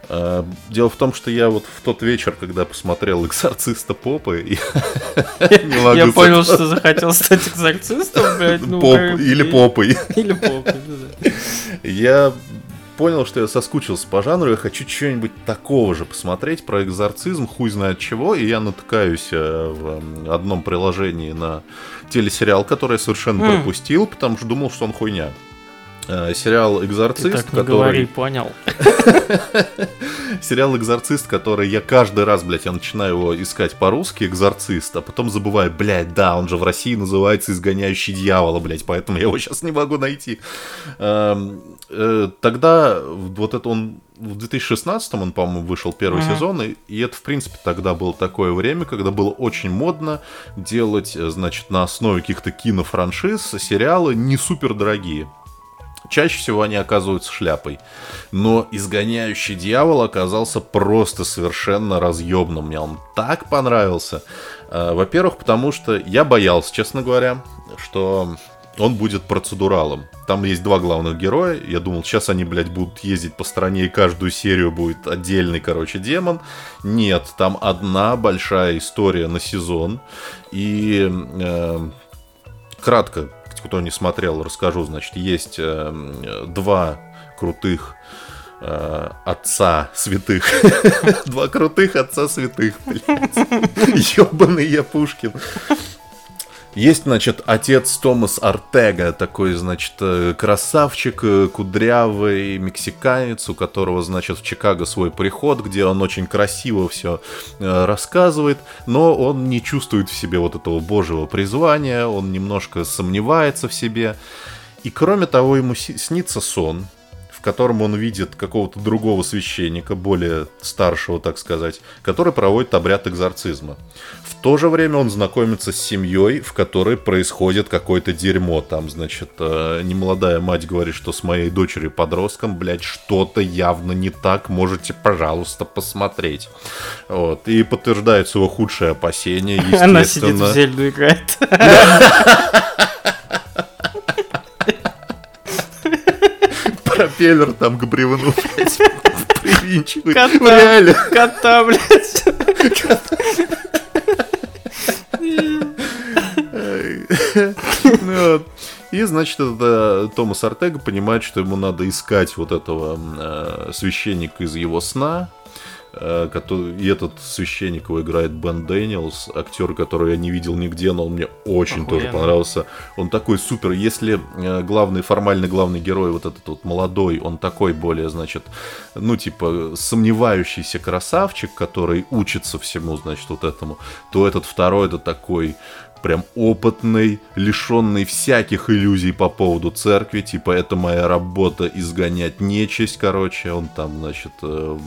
Э, дело в том, что я вот в тот вечер, когда посмотрел «Экзорциста Попы», я понял, что захотел стать экзорцистом, блядь. Ну, или попой. Или попой, Я понял, что я соскучился по жанру, я хочу что-нибудь такого же посмотреть про экзорцизм, хуй знает чего, и я натыкаюсь э, в одном приложении на телесериал, который я совершенно mm. пропустил, потому что думал, что он хуйня. Э, сериал «Экзорцист», Ты так не который... говори, понял. Сериал «Экзорцист», который я каждый раз, блядь, я начинаю его искать по-русски, «Экзорцист», а потом забываю, блядь, да, он же в России называется «Изгоняющий дьявола», блядь, поэтому я его сейчас не могу найти. Э, тогда вот это он в 2016 он, по-моему, вышел первый mm-hmm. сезон, и, и это, в принципе, тогда было такое время, когда было очень модно делать, э, значит, на основе каких-то кинофраншиз сериалы не супер дорогие. Чаще всего они оказываются шляпой. Но изгоняющий дьявол оказался просто совершенно разъемным. Мне он так понравился. А, во-первых, потому что я боялся, честно говоря, что он будет процедуралом. Там есть два главных героя. Я думал, сейчас они, блядь, будут ездить по стране, и каждую серию будет отдельный, короче, демон. Нет, там одна большая история на сезон. И э, кратко, кто не смотрел, расскажу. Значит, есть э, два крутых э, отца святых. Два крутых отца святых, блядь. Ёбаный я Пушкин. Есть, значит, отец Томас Артега, такой, значит, э, красавчик, э, кудрявый мексиканец, у которого, значит, в Чикаго свой приход, где он очень красиво все э, рассказывает, но он не чувствует в себе вот этого божьего призвания, он немножко сомневается в себе. И кроме того, ему снится сон, котором он видит какого-то другого священника, более старшего, так сказать, который проводит обряд экзорцизма. В то же время он знакомится с семьей, в которой происходит какое-то дерьмо. Там, значит, э, немолодая мать говорит, что с моей дочерью подростком, блядь, что-то явно не так, можете, пожалуйста, посмотреть. Вот. И подтверждается его худшее опасение, естественно. Она сидит в Зельду играет. пропеллер там к бревну, блядь, привинчивает. Кота, Реально. Кота, блядь. Ну И, значит, это Томас Артега понимает, что ему надо искать вот этого э, священника из его сна, Э, который, и этот священник его играет Бен Дэниелс, актер, которого я не видел нигде, но он мне очень Охуенно. тоже понравился. Он такой супер. Если э, главный, формальный главный герой, вот этот вот молодой, он такой более, значит, ну, типа, сомневающийся красавчик, который учится всему, значит, вот этому, то этот второй, это такой прям опытный, лишенный всяких иллюзий по поводу церкви, типа это моя работа изгонять нечисть, короче, он там, значит, э,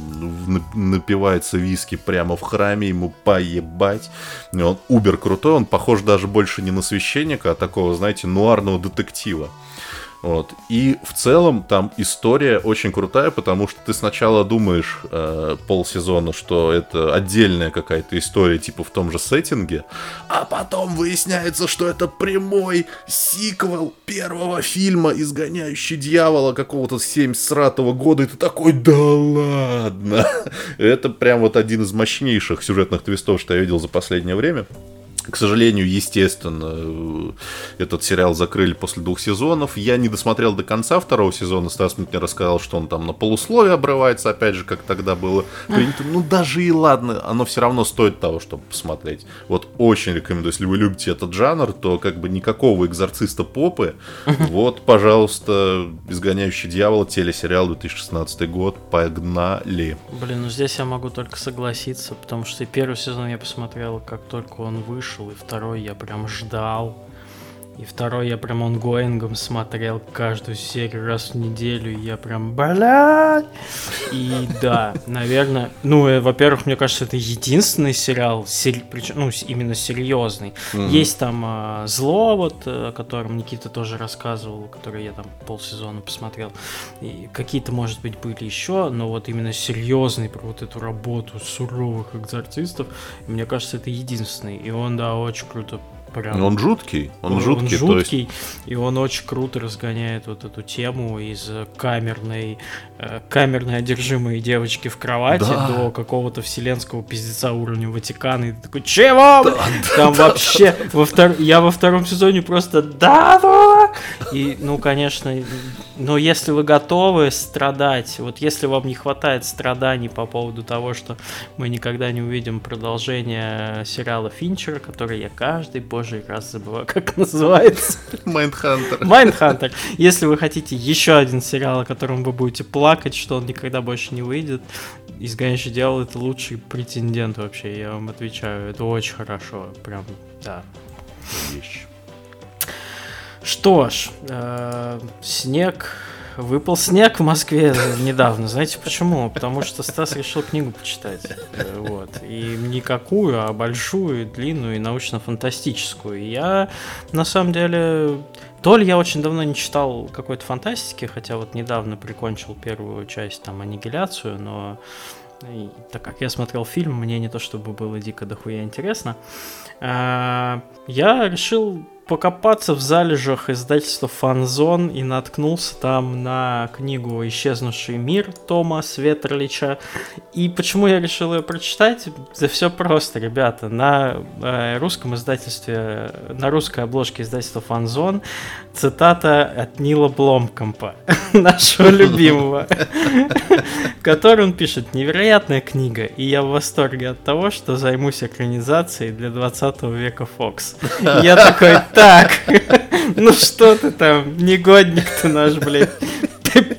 напивается виски прямо в храме, ему поебать, он убер крутой, он похож даже больше не на священника, а такого, знаете, нуарного детектива. Вот. И в целом там история очень крутая, потому что ты сначала думаешь э, полсезона, что это отдельная какая-то история, типа в том же сеттинге, а потом выясняется, что это прямой сиквел первого фильма «Изгоняющий дьявола» какого-то 70 года, и ты такой, да ладно! Это прям вот один из мощнейших сюжетных твистов, что я видел за последнее время. К сожалению, естественно, этот сериал закрыли после двух сезонов. Я не досмотрел до конца второго сезона. Стас мне рассказал, что он там на полусловие обрывается, опять же, как тогда было принято. Ну, даже и ладно, оно все равно стоит того, чтобы посмотреть. Вот очень рекомендую, если вы любите этот жанр, то как бы никакого экзорциста попы. Вот, пожалуйста, «Изгоняющий дьявола», телесериал 2016 год. Погнали. Блин, ну здесь я могу только согласиться, потому что первый сезон я посмотрел, как только он вышел вышел, и второй я прям ждал. И второй я прям онгоингом смотрел каждую серию раз в неделю, и я прям, блядь! И да, наверное, ну, э, во-первых, мне кажется, это единственный сериал, причем, ну, именно серьезный. Mm-hmm. Есть там э, Зло, вот, о котором Никита тоже рассказывал, который я там полсезона посмотрел. И какие-то, может быть, были еще, но вот именно серьезный про вот эту работу суровых экзорцистов, мне кажется, это единственный. И он, да, очень круто Прям. Он жуткий, он, он жуткий, он жуткий есть... и он очень круто разгоняет вот эту тему из камерной, э, камерной одержимой девочки в кровати да. до какого-то вселенского пиздеца уровня Ватикана. И ты такой, чего? Да, Там да, вообще, да, во втор... я во втором сезоне просто да, да. И, ну, конечно, но если вы готовы страдать, вот если вам не хватает страданий по поводу того, что мы никогда не увидим продолжение сериала Финчера, который я каждый божий раз забываю, как называется. Майндхантер. Майндхантер. Если вы хотите еще один сериал, о котором вы будете плакать, что он никогда больше не выйдет, «Изгоняющий дьявол» — это лучший претендент вообще, я вам отвечаю. Это очень хорошо, прям, да. Вещь. Что ж, э, снег выпал снег в Москве недавно. Знаете почему? Потому что Стас решил книгу почитать. Э, вот. И не какую, а большую, длинную и научно-фантастическую. И я, на самом деле, то ли я очень давно не читал какой-то фантастики, хотя вот недавно прикончил первую часть, там, аннигиляцию, но и, так как я смотрел фильм, мне не то чтобы было дико дохуя интересно. А, я решил покопаться в залежах издательства Фанзон и наткнулся там на книгу «Исчезнувший мир» Тома Светерлича. И почему я решил ее прочитать? За все просто, ребята. На э, русском издательстве, на русской обложке издательства Фанзон цитата от Нила Бломкомпа, нашего любимого, который он пишет «Невероятная книга, и я в восторге от того, что займусь экранизацией для 20 века Фокс». Я такой, так, ну что ты там, негодник ты наш, блядь.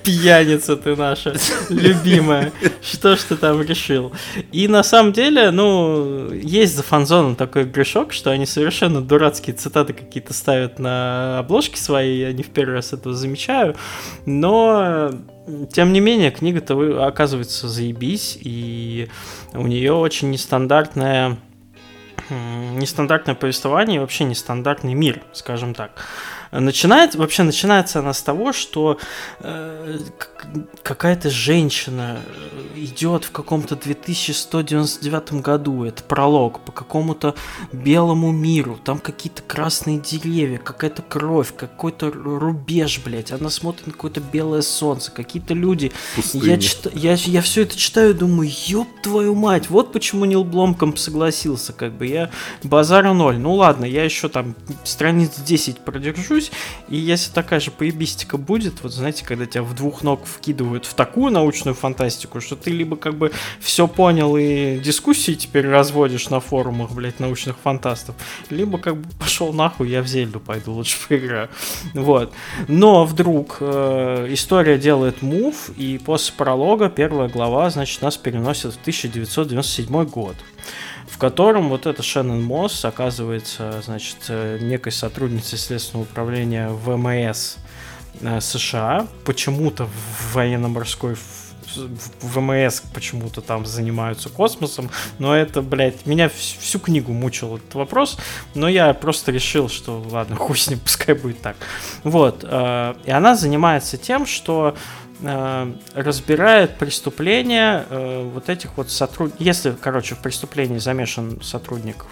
Пьяница ты наша, любимая. Что ж ты там решил? И на самом деле, ну, есть за фанзоном такой грешок, что они совершенно дурацкие цитаты какие-то ставят на обложки свои, я не в первый раз этого замечаю, но тем не менее, книга-то оказывается заебись, и у нее очень нестандартная нестандартное повествование и вообще нестандартный мир, скажем так. Начинает, вообще начинается она с того, что э, какая-то женщина э, идет в каком-то 2199 году, это пролог, по какому-то белому миру, там какие-то красные деревья, какая-то кровь, какой-то рубеж, блядь, она смотрит на какое-то белое солнце, какие-то люди. Я, чит... я, я все это читаю и думаю, ёб твою мать, вот почему Нил Бломком согласился, как бы я базару ноль. Ну ладно, я еще там страниц 10 продержусь, включусь, и если такая же поебистика будет, вот знаете, когда тебя в двух ног вкидывают в такую научную фантастику, что ты либо как бы все понял и дискуссии теперь разводишь на форумах, блядь, научных фантастов, либо как бы пошел нахуй, я в Зельду пойду лучше поиграю. Вот. Но вдруг э, история делает мув, и после пролога первая глава, значит, нас переносит в 1997 год котором вот эта Шеннон Мосс оказывается, значит, э, некой сотрудницей Следственного управления ВМС э, США, почему-то в военно-морской ВМС почему-то там занимаются космосом, но это, блядь, меня всю книгу мучил этот вопрос, но я просто решил, что ладно, хуй с ним, пускай будет так. Вот, э, и она занимается тем, что разбирает преступления э, вот этих вот сотрудников. Если, короче, в преступлении замешан сотрудник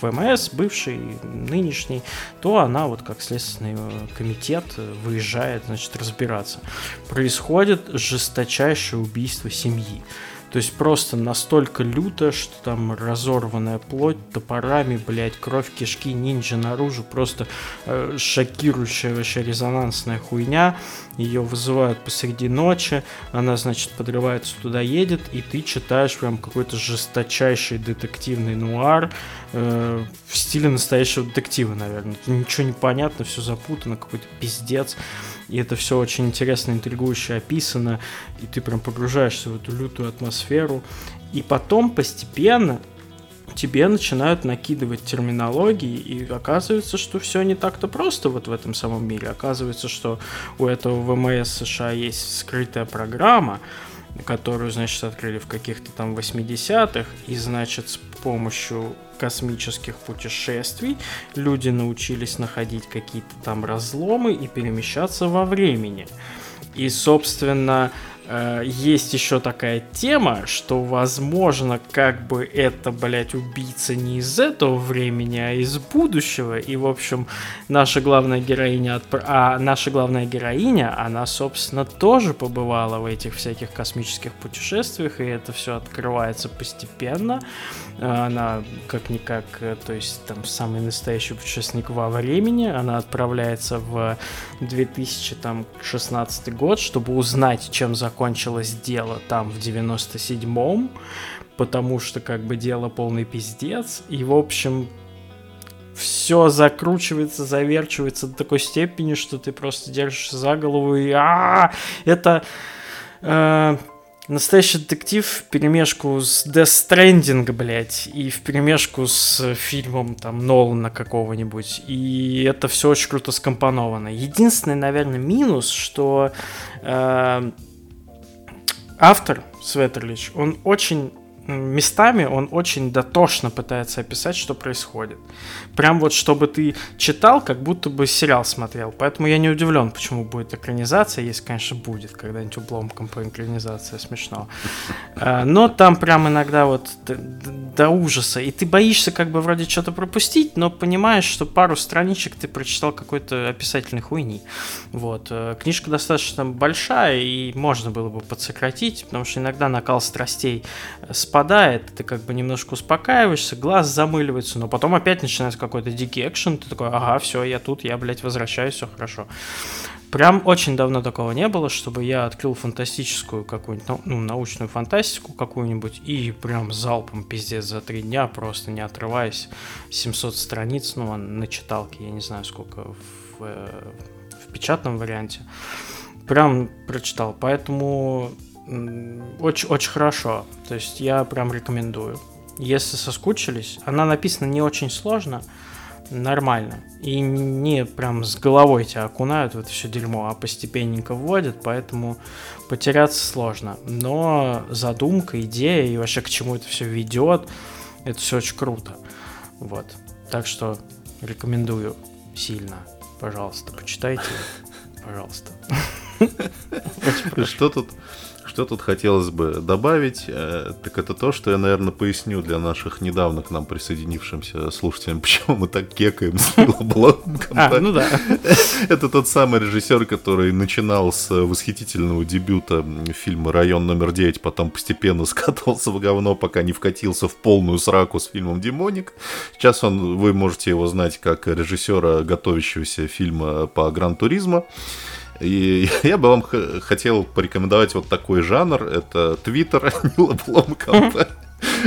ФМС, бывший, нынешний, то она вот как следственный э, комитет э, выезжает, значит, разбираться. Происходит жесточайшее убийство семьи. То есть просто настолько люто, что там разорванная плоть, топорами, блядь, кровь, кишки, ниндзя наружу, просто э, шокирующая вообще резонансная хуйня. Ее вызывают посреди ночи, она, значит, подрывается туда, едет, и ты читаешь прям какой-то жесточайший детективный нуар э, в стиле настоящего детектива, наверное. Ничего не понятно, все запутано, какой-то пиздец и это все очень интересно, интригующе описано, и ты прям погружаешься в эту лютую атмосферу, и потом постепенно тебе начинают накидывать терминологии, и оказывается, что все не так-то просто вот в этом самом мире. Оказывается, что у этого ВМС США есть скрытая программа, которую, значит, открыли в каких-то там 80-х, и, значит, с помощью космических путешествий люди научились находить какие-то там разломы и перемещаться во времени. И, собственно, Э, есть еще такая тема, что, возможно, как бы это, блядь, убийца не из этого времени, а из будущего. И, в общем, наша главная героиня, отпр... а наша главная героиня, она, собственно, тоже побывала в этих всяких космических путешествиях, и это все открывается постепенно. Она как-никак, э, то есть там самый настоящий путешественник во времени, она отправляется в 2016 год, чтобы узнать, чем закончится закончилось дело там в 97-м, потому что как бы дело полный пиздец. И, в общем, все закручивается, заверчивается до такой степени, что ты просто держишься за голову и а, это э, настоящий детектив в перемешку с Death Stranding, блядь, и в перемешку с фильмом там Нолана какого-нибудь. И это все очень круто скомпоновано. Единственный, наверное, минус, что э, автор Светерлич, он очень местами он очень дотошно пытается описать, что происходит. Прям вот, чтобы ты читал, как будто бы сериал смотрел. Поэтому я не удивлен, почему будет экранизация. Если, конечно, будет когда-нибудь обломком по экранизации, смешно. А, но там прям иногда вот до, ужаса. И ты боишься как бы вроде что-то пропустить, но понимаешь, что пару страничек ты прочитал какой-то описательной хуйни. Вот. Э, книжка достаточно большая, и можно было бы подсократить, потому что иногда накал страстей спадает спадает, ты как бы немножко успокаиваешься, глаз замыливается, но потом опять начинается какой-то дикий экшен, ты такой, ага, все, я тут, я, блядь, возвращаюсь, все хорошо. Прям очень давно такого не было, чтобы я открыл фантастическую какую-нибудь, ну, научную фантастику какую-нибудь и прям залпом пиздец за три дня, просто не отрываясь, 700 страниц, ну, на читалке, я не знаю сколько в, э, в печатном варианте. Прям прочитал, поэтому очень, очень хорошо. То есть я прям рекомендую. Если соскучились, она написана не очень сложно, нормально. И не прям с головой тебя окунают в это все дерьмо, а постепенненько вводят, поэтому потеряться сложно. Но задумка, идея и вообще к чему это все ведет, это все очень круто. Вот. Так что рекомендую сильно. Пожалуйста, почитайте. Пожалуйста. Что тут что тут хотелось бы добавить, э, так это то, что я, наверное, поясню для наших недавно к нам присоединившимся слушателям, почему мы так кекаем с Блоком. А, ну да. Это тот самый режиссер, который начинал с восхитительного дебюта фильма «Район номер 9», потом постепенно скатывался в говно, пока не вкатился в полную сраку с фильмом «Демоник». Сейчас он, вы можете его знать как режиссера готовящегося фильма по Гран-туризма. И я бы вам хотел порекомендовать вот такой жанр. Это Твиттер Нила Бломкампа.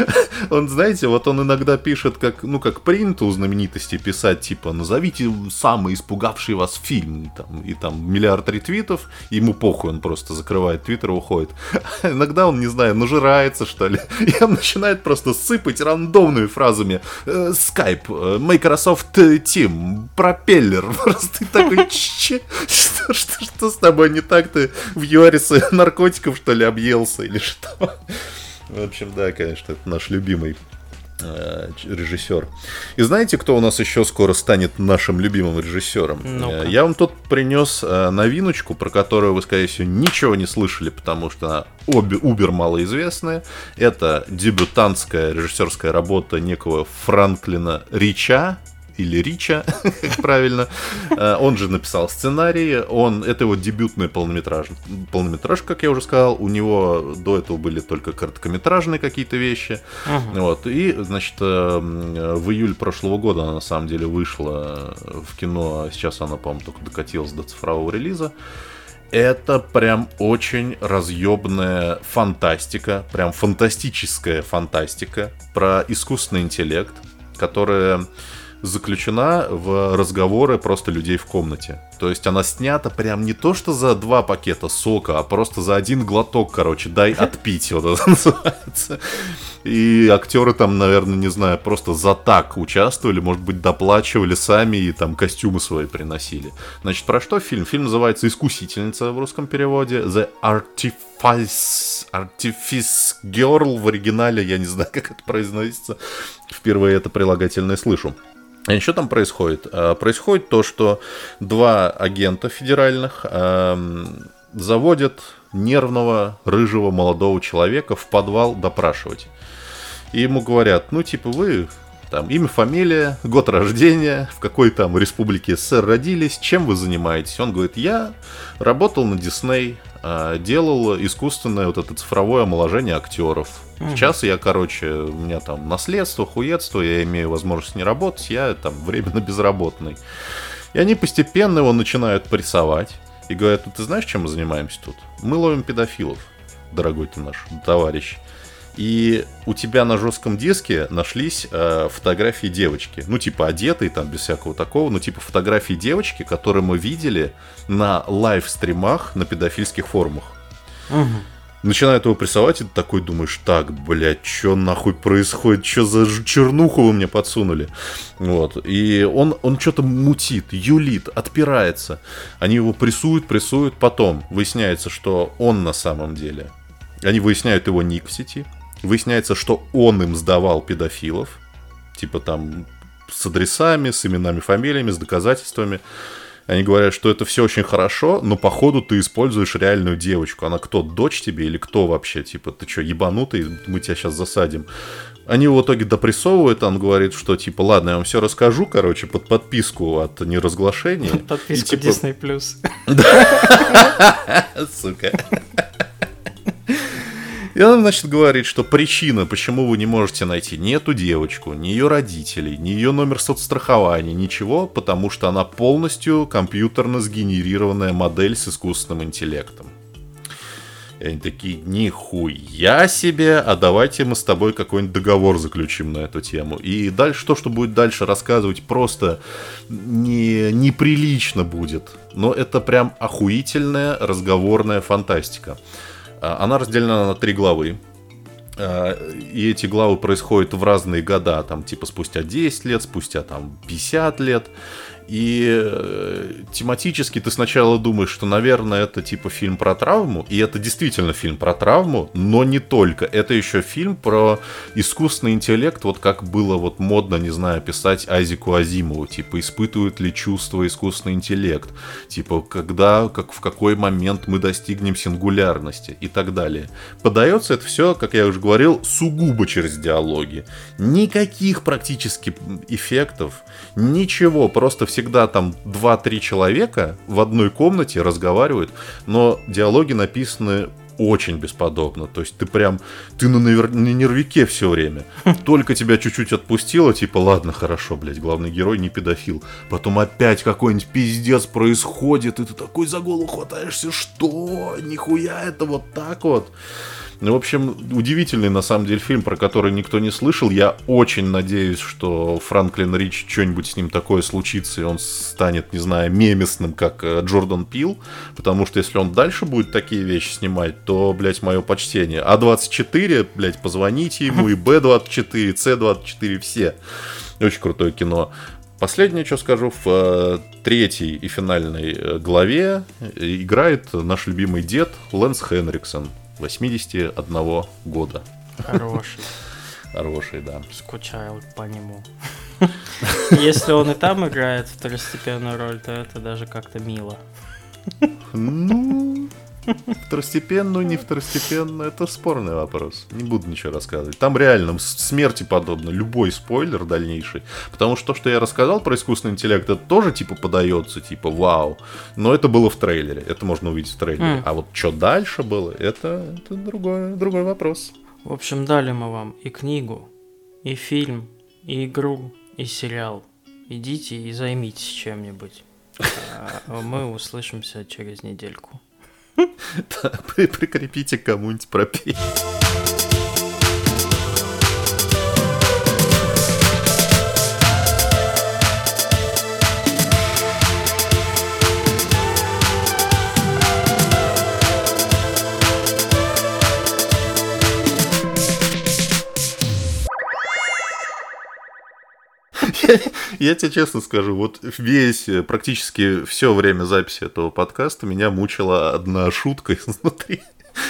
Он, знаете, вот он иногда пишет, как, ну, как принято у знаменитостей писать, типа, назовите самый испугавший вас фильм, там, и там миллиард ретвитов, ему похуй, он просто закрывает твиттер и уходит. Иногда он, не знаю, нажирается, что ли, и он начинает просто сыпать рандомными фразами. «Э, Skype, э, Microsoft Team, пропеллер. Просто ты такой, что, что, что с тобой не так? Ты в Юарисе наркотиков, что ли, объелся или что? В общем, да, конечно, это наш любимый э, режиссер. И знаете, кто у нас еще скоро станет нашим любимым режиссером? ну Я вам тут принес э, новиночку, про которую вы, скорее всего, ничего не слышали, потому что она обе убер малоизвестная. Это дебютантская режиссерская работа некого Франклина Рича, или Рича, правильно. Э, он же написал сценарий, он, это его дебютный полнометраж, полнометраж, как я уже сказал, у него до этого были только короткометражные какие-то вещи, uh-huh. вот, и, значит, э, в июле прошлого года она на самом деле вышла в кино, а сейчас она, по-моему, только докатилась до цифрового релиза, это прям очень разъебная фантастика, прям фантастическая фантастика про искусственный интеллект, которая заключена в разговоры просто людей в комнате. То есть она снята прям не то, что за два пакета сока, а просто за один глоток, короче, дай отпить, вот это называется. И актеры там, наверное, не знаю, просто за так участвовали, может быть, доплачивали сами и там костюмы свои приносили. Значит, про что фильм? Фильм называется «Искусительница» в русском переводе. The Artifice, Artifice Girl в оригинале, я не знаю, как это произносится. Впервые это прилагательное слышу. И что там происходит? А, происходит то, что два агента федеральных эм, заводят нервного, рыжего, молодого человека в подвал допрашивать. И ему говорят, ну, типа, вы там имя, фамилия, год рождения, в какой там республике СССР родились, чем вы занимаетесь. Он говорит, я работал на Дисней, а, делал искусственное вот это цифровое омоложение актеров. Угу. Сейчас я, короче, у меня там наследство, хуедство, я имею возможность не работать, я там временно безработный. И они постепенно его начинают прессовать и говорят, ну ты знаешь, чем мы занимаемся тут? Мы ловим педофилов, дорогой ты наш товарищ и у тебя на жестком диске нашлись э, фотографии девочки. Ну, типа одетые, там, без всякого такого, но типа фотографии девочки, которые мы видели на лайв-стримах на педофильских форумах. Угу. Начинает его прессовать, и ты такой думаешь, так, блядь, что нахуй происходит, что за чернуху вы мне подсунули? Вот, и он, он что-то мутит, юлит, отпирается. Они его прессуют, прессуют, потом выясняется, что он на самом деле. Они выясняют его ник в сети, Выясняется, что он им сдавал педофилов, типа там с адресами, с именами, фамилиями, с доказательствами. Они говорят, что это все очень хорошо, но походу ты используешь реальную девочку. Она кто, дочь тебе или кто вообще? Типа, ты что, ебанутый, мы тебя сейчас засадим. Они его в итоге допрессовывают, он говорит, что типа, ладно, я вам все расскажу, короче, под подписку от неразглашения. Под подписку типа... Disney+. Сука. И она, значит, говорит, что причина, почему вы не можете найти ни эту девочку, ни ее родителей, ни ее номер соцстрахования, ничего, потому что она полностью компьютерно сгенерированная модель с искусственным интеллектом. И они такие, нихуя себе, а давайте мы с тобой какой-нибудь договор заключим на эту тему. И дальше то, что будет дальше рассказывать, просто не, неприлично будет. Но это прям охуительная разговорная фантастика. А, она разделена на три главы. А, и эти главы происходят в разные года, там типа спустя 10 лет, спустя там 50 лет. И э, тематически ты сначала думаешь, что, наверное, это типа фильм про травму, и это действительно фильм про травму, но не только. Это еще фильм про искусственный интеллект, вот как было вот модно, не знаю, писать Айзеку Азимову, типа, испытывает ли чувство искусственный интеллект, типа, когда, как в какой момент мы достигнем сингулярности и так далее. Подается это все, как я уже говорил, сугубо через диалоги. Никаких практически эффектов, ничего, просто всегда там 2-3 человека в одной комнате разговаривают, но диалоги написаны очень бесподобно. То есть ты прям, ты на, навер... на нервике все время. Только тебя чуть-чуть отпустило, типа, ладно, хорошо, блядь, главный герой не педофил. Потом опять какой-нибудь пиздец происходит, и ты такой за голову хватаешься, что? Нихуя это вот так вот. Ну, в общем, удивительный на самом деле фильм, про который никто не слышал. Я очень надеюсь, что Франклин Рич что-нибудь с ним такое случится, и он станет, не знаю, мемесным, как э, Джордан Пил. Потому что если он дальше будет такие вещи снимать, то, блядь, мое почтение. А24, блядь, позвоните ему, и Б24, С24, все. Очень крутое кино. Последнее, что скажу, в э, третьей и финальной э, главе играет наш любимый дед Лэнс Хенриксон. 81 года. Хороший. Хороший, да. Скучаю по нему. Если он и там играет второстепенную роль, то это даже как-то мило. Ну, второстепенную, не второстепенную, это спорный вопрос. Не буду ничего рассказывать. Там реально смерти подобно, любой спойлер дальнейший. Потому что то, что я рассказал про искусственный интеллект, это тоже типа подается, типа вау. Но это было в трейлере, это можно увидеть в трейлере. Mm. А вот что дальше было, это, это другой, другой вопрос. В общем, дали мы вам и книгу, и фильм, и игру, и сериал. Идите и займитесь чем-нибудь. А мы услышимся через недельку. Прикрепите кому-нибудь пропей. Я тебе честно скажу, вот весь, э, практически все время записи этого подкаста меня мучила одна шутка изнутри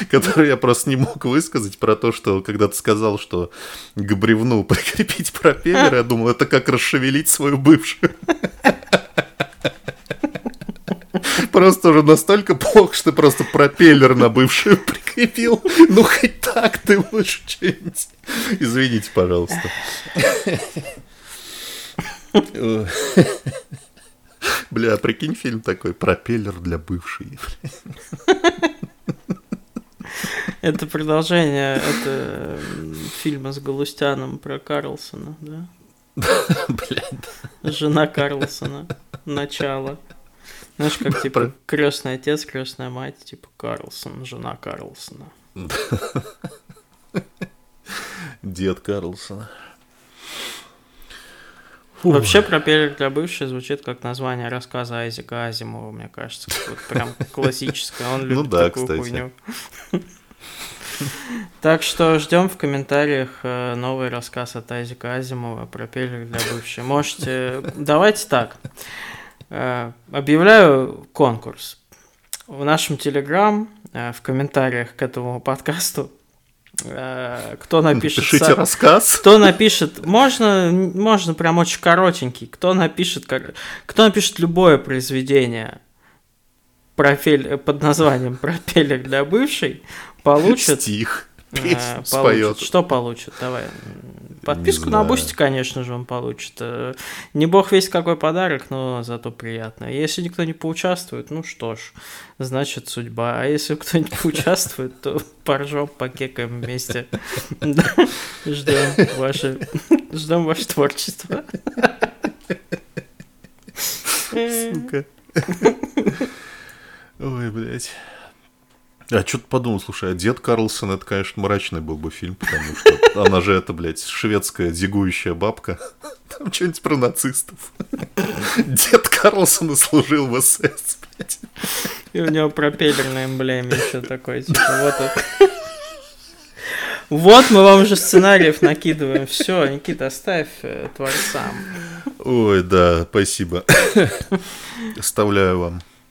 которую я просто не мог высказать, про то, что когда ты сказал, что к бревну прикрепить пропеллер, я думал, это как расшевелить свою бывшую. Просто уже настолько плохо, что ты просто пропеллер на бывшую прикрепил. Ну, хоть так ты лучше что-нибудь. Извините, пожалуйста. Бля, прикинь фильм такой, пропеллер для бывшей. Это продолжение это фильма с Галустяном про Карлсона, да? Блядь. Жена Карлсона. Начало. Знаешь, как типа крестный отец, крестная мать, типа Карлсон, жена Карлсона. Дед Карлсона. Фу. Вообще пропеллер для бывшей звучит как название рассказа Айзека Азимова, мне кажется. Вот прям классическое. Он любит ну да, такую кстати. хуйню. Так что ждем в комментариях э, новый рассказ от Айзека Азимова про пеллер для бывшей. Можете... Давайте так. Э, объявляю конкурс. В нашем Телеграм, э, в комментариях к этому подкасту Э, кто напишет... Пишите сам, рассказ. Кто напишет... Можно, можно прям очень коротенький. Кто напишет... Кто напишет любое произведение профиль, под названием «Пропеллер для бывшей», получит... Стих. Э, получит. Что получит? Давай. Подписку на Boosty, конечно же, он получит. Э, не бог весть какой подарок, но зато приятно. Если никто не поучаствует, ну что ж, значит судьба. А если кто-нибудь поучаствует, то поржем, покекаем вместе. Ждем ваше, ждем ваше творчество. Сука. Ой, блядь. Я что-то подумал, слушай, а Дед Карлсон, это, конечно, мрачный был бы фильм, потому что она же это, блядь, шведская зигующая бабка. Там что-нибудь про нацистов. Дед Карлсон служил в СС, блядь. И у него пропеллер на эмблеме еще такой, типа, вот это. Вот мы вам уже сценариев накидываем. Все, Никита, оставь э, творцам. Ой, да, спасибо. Оставляю вам.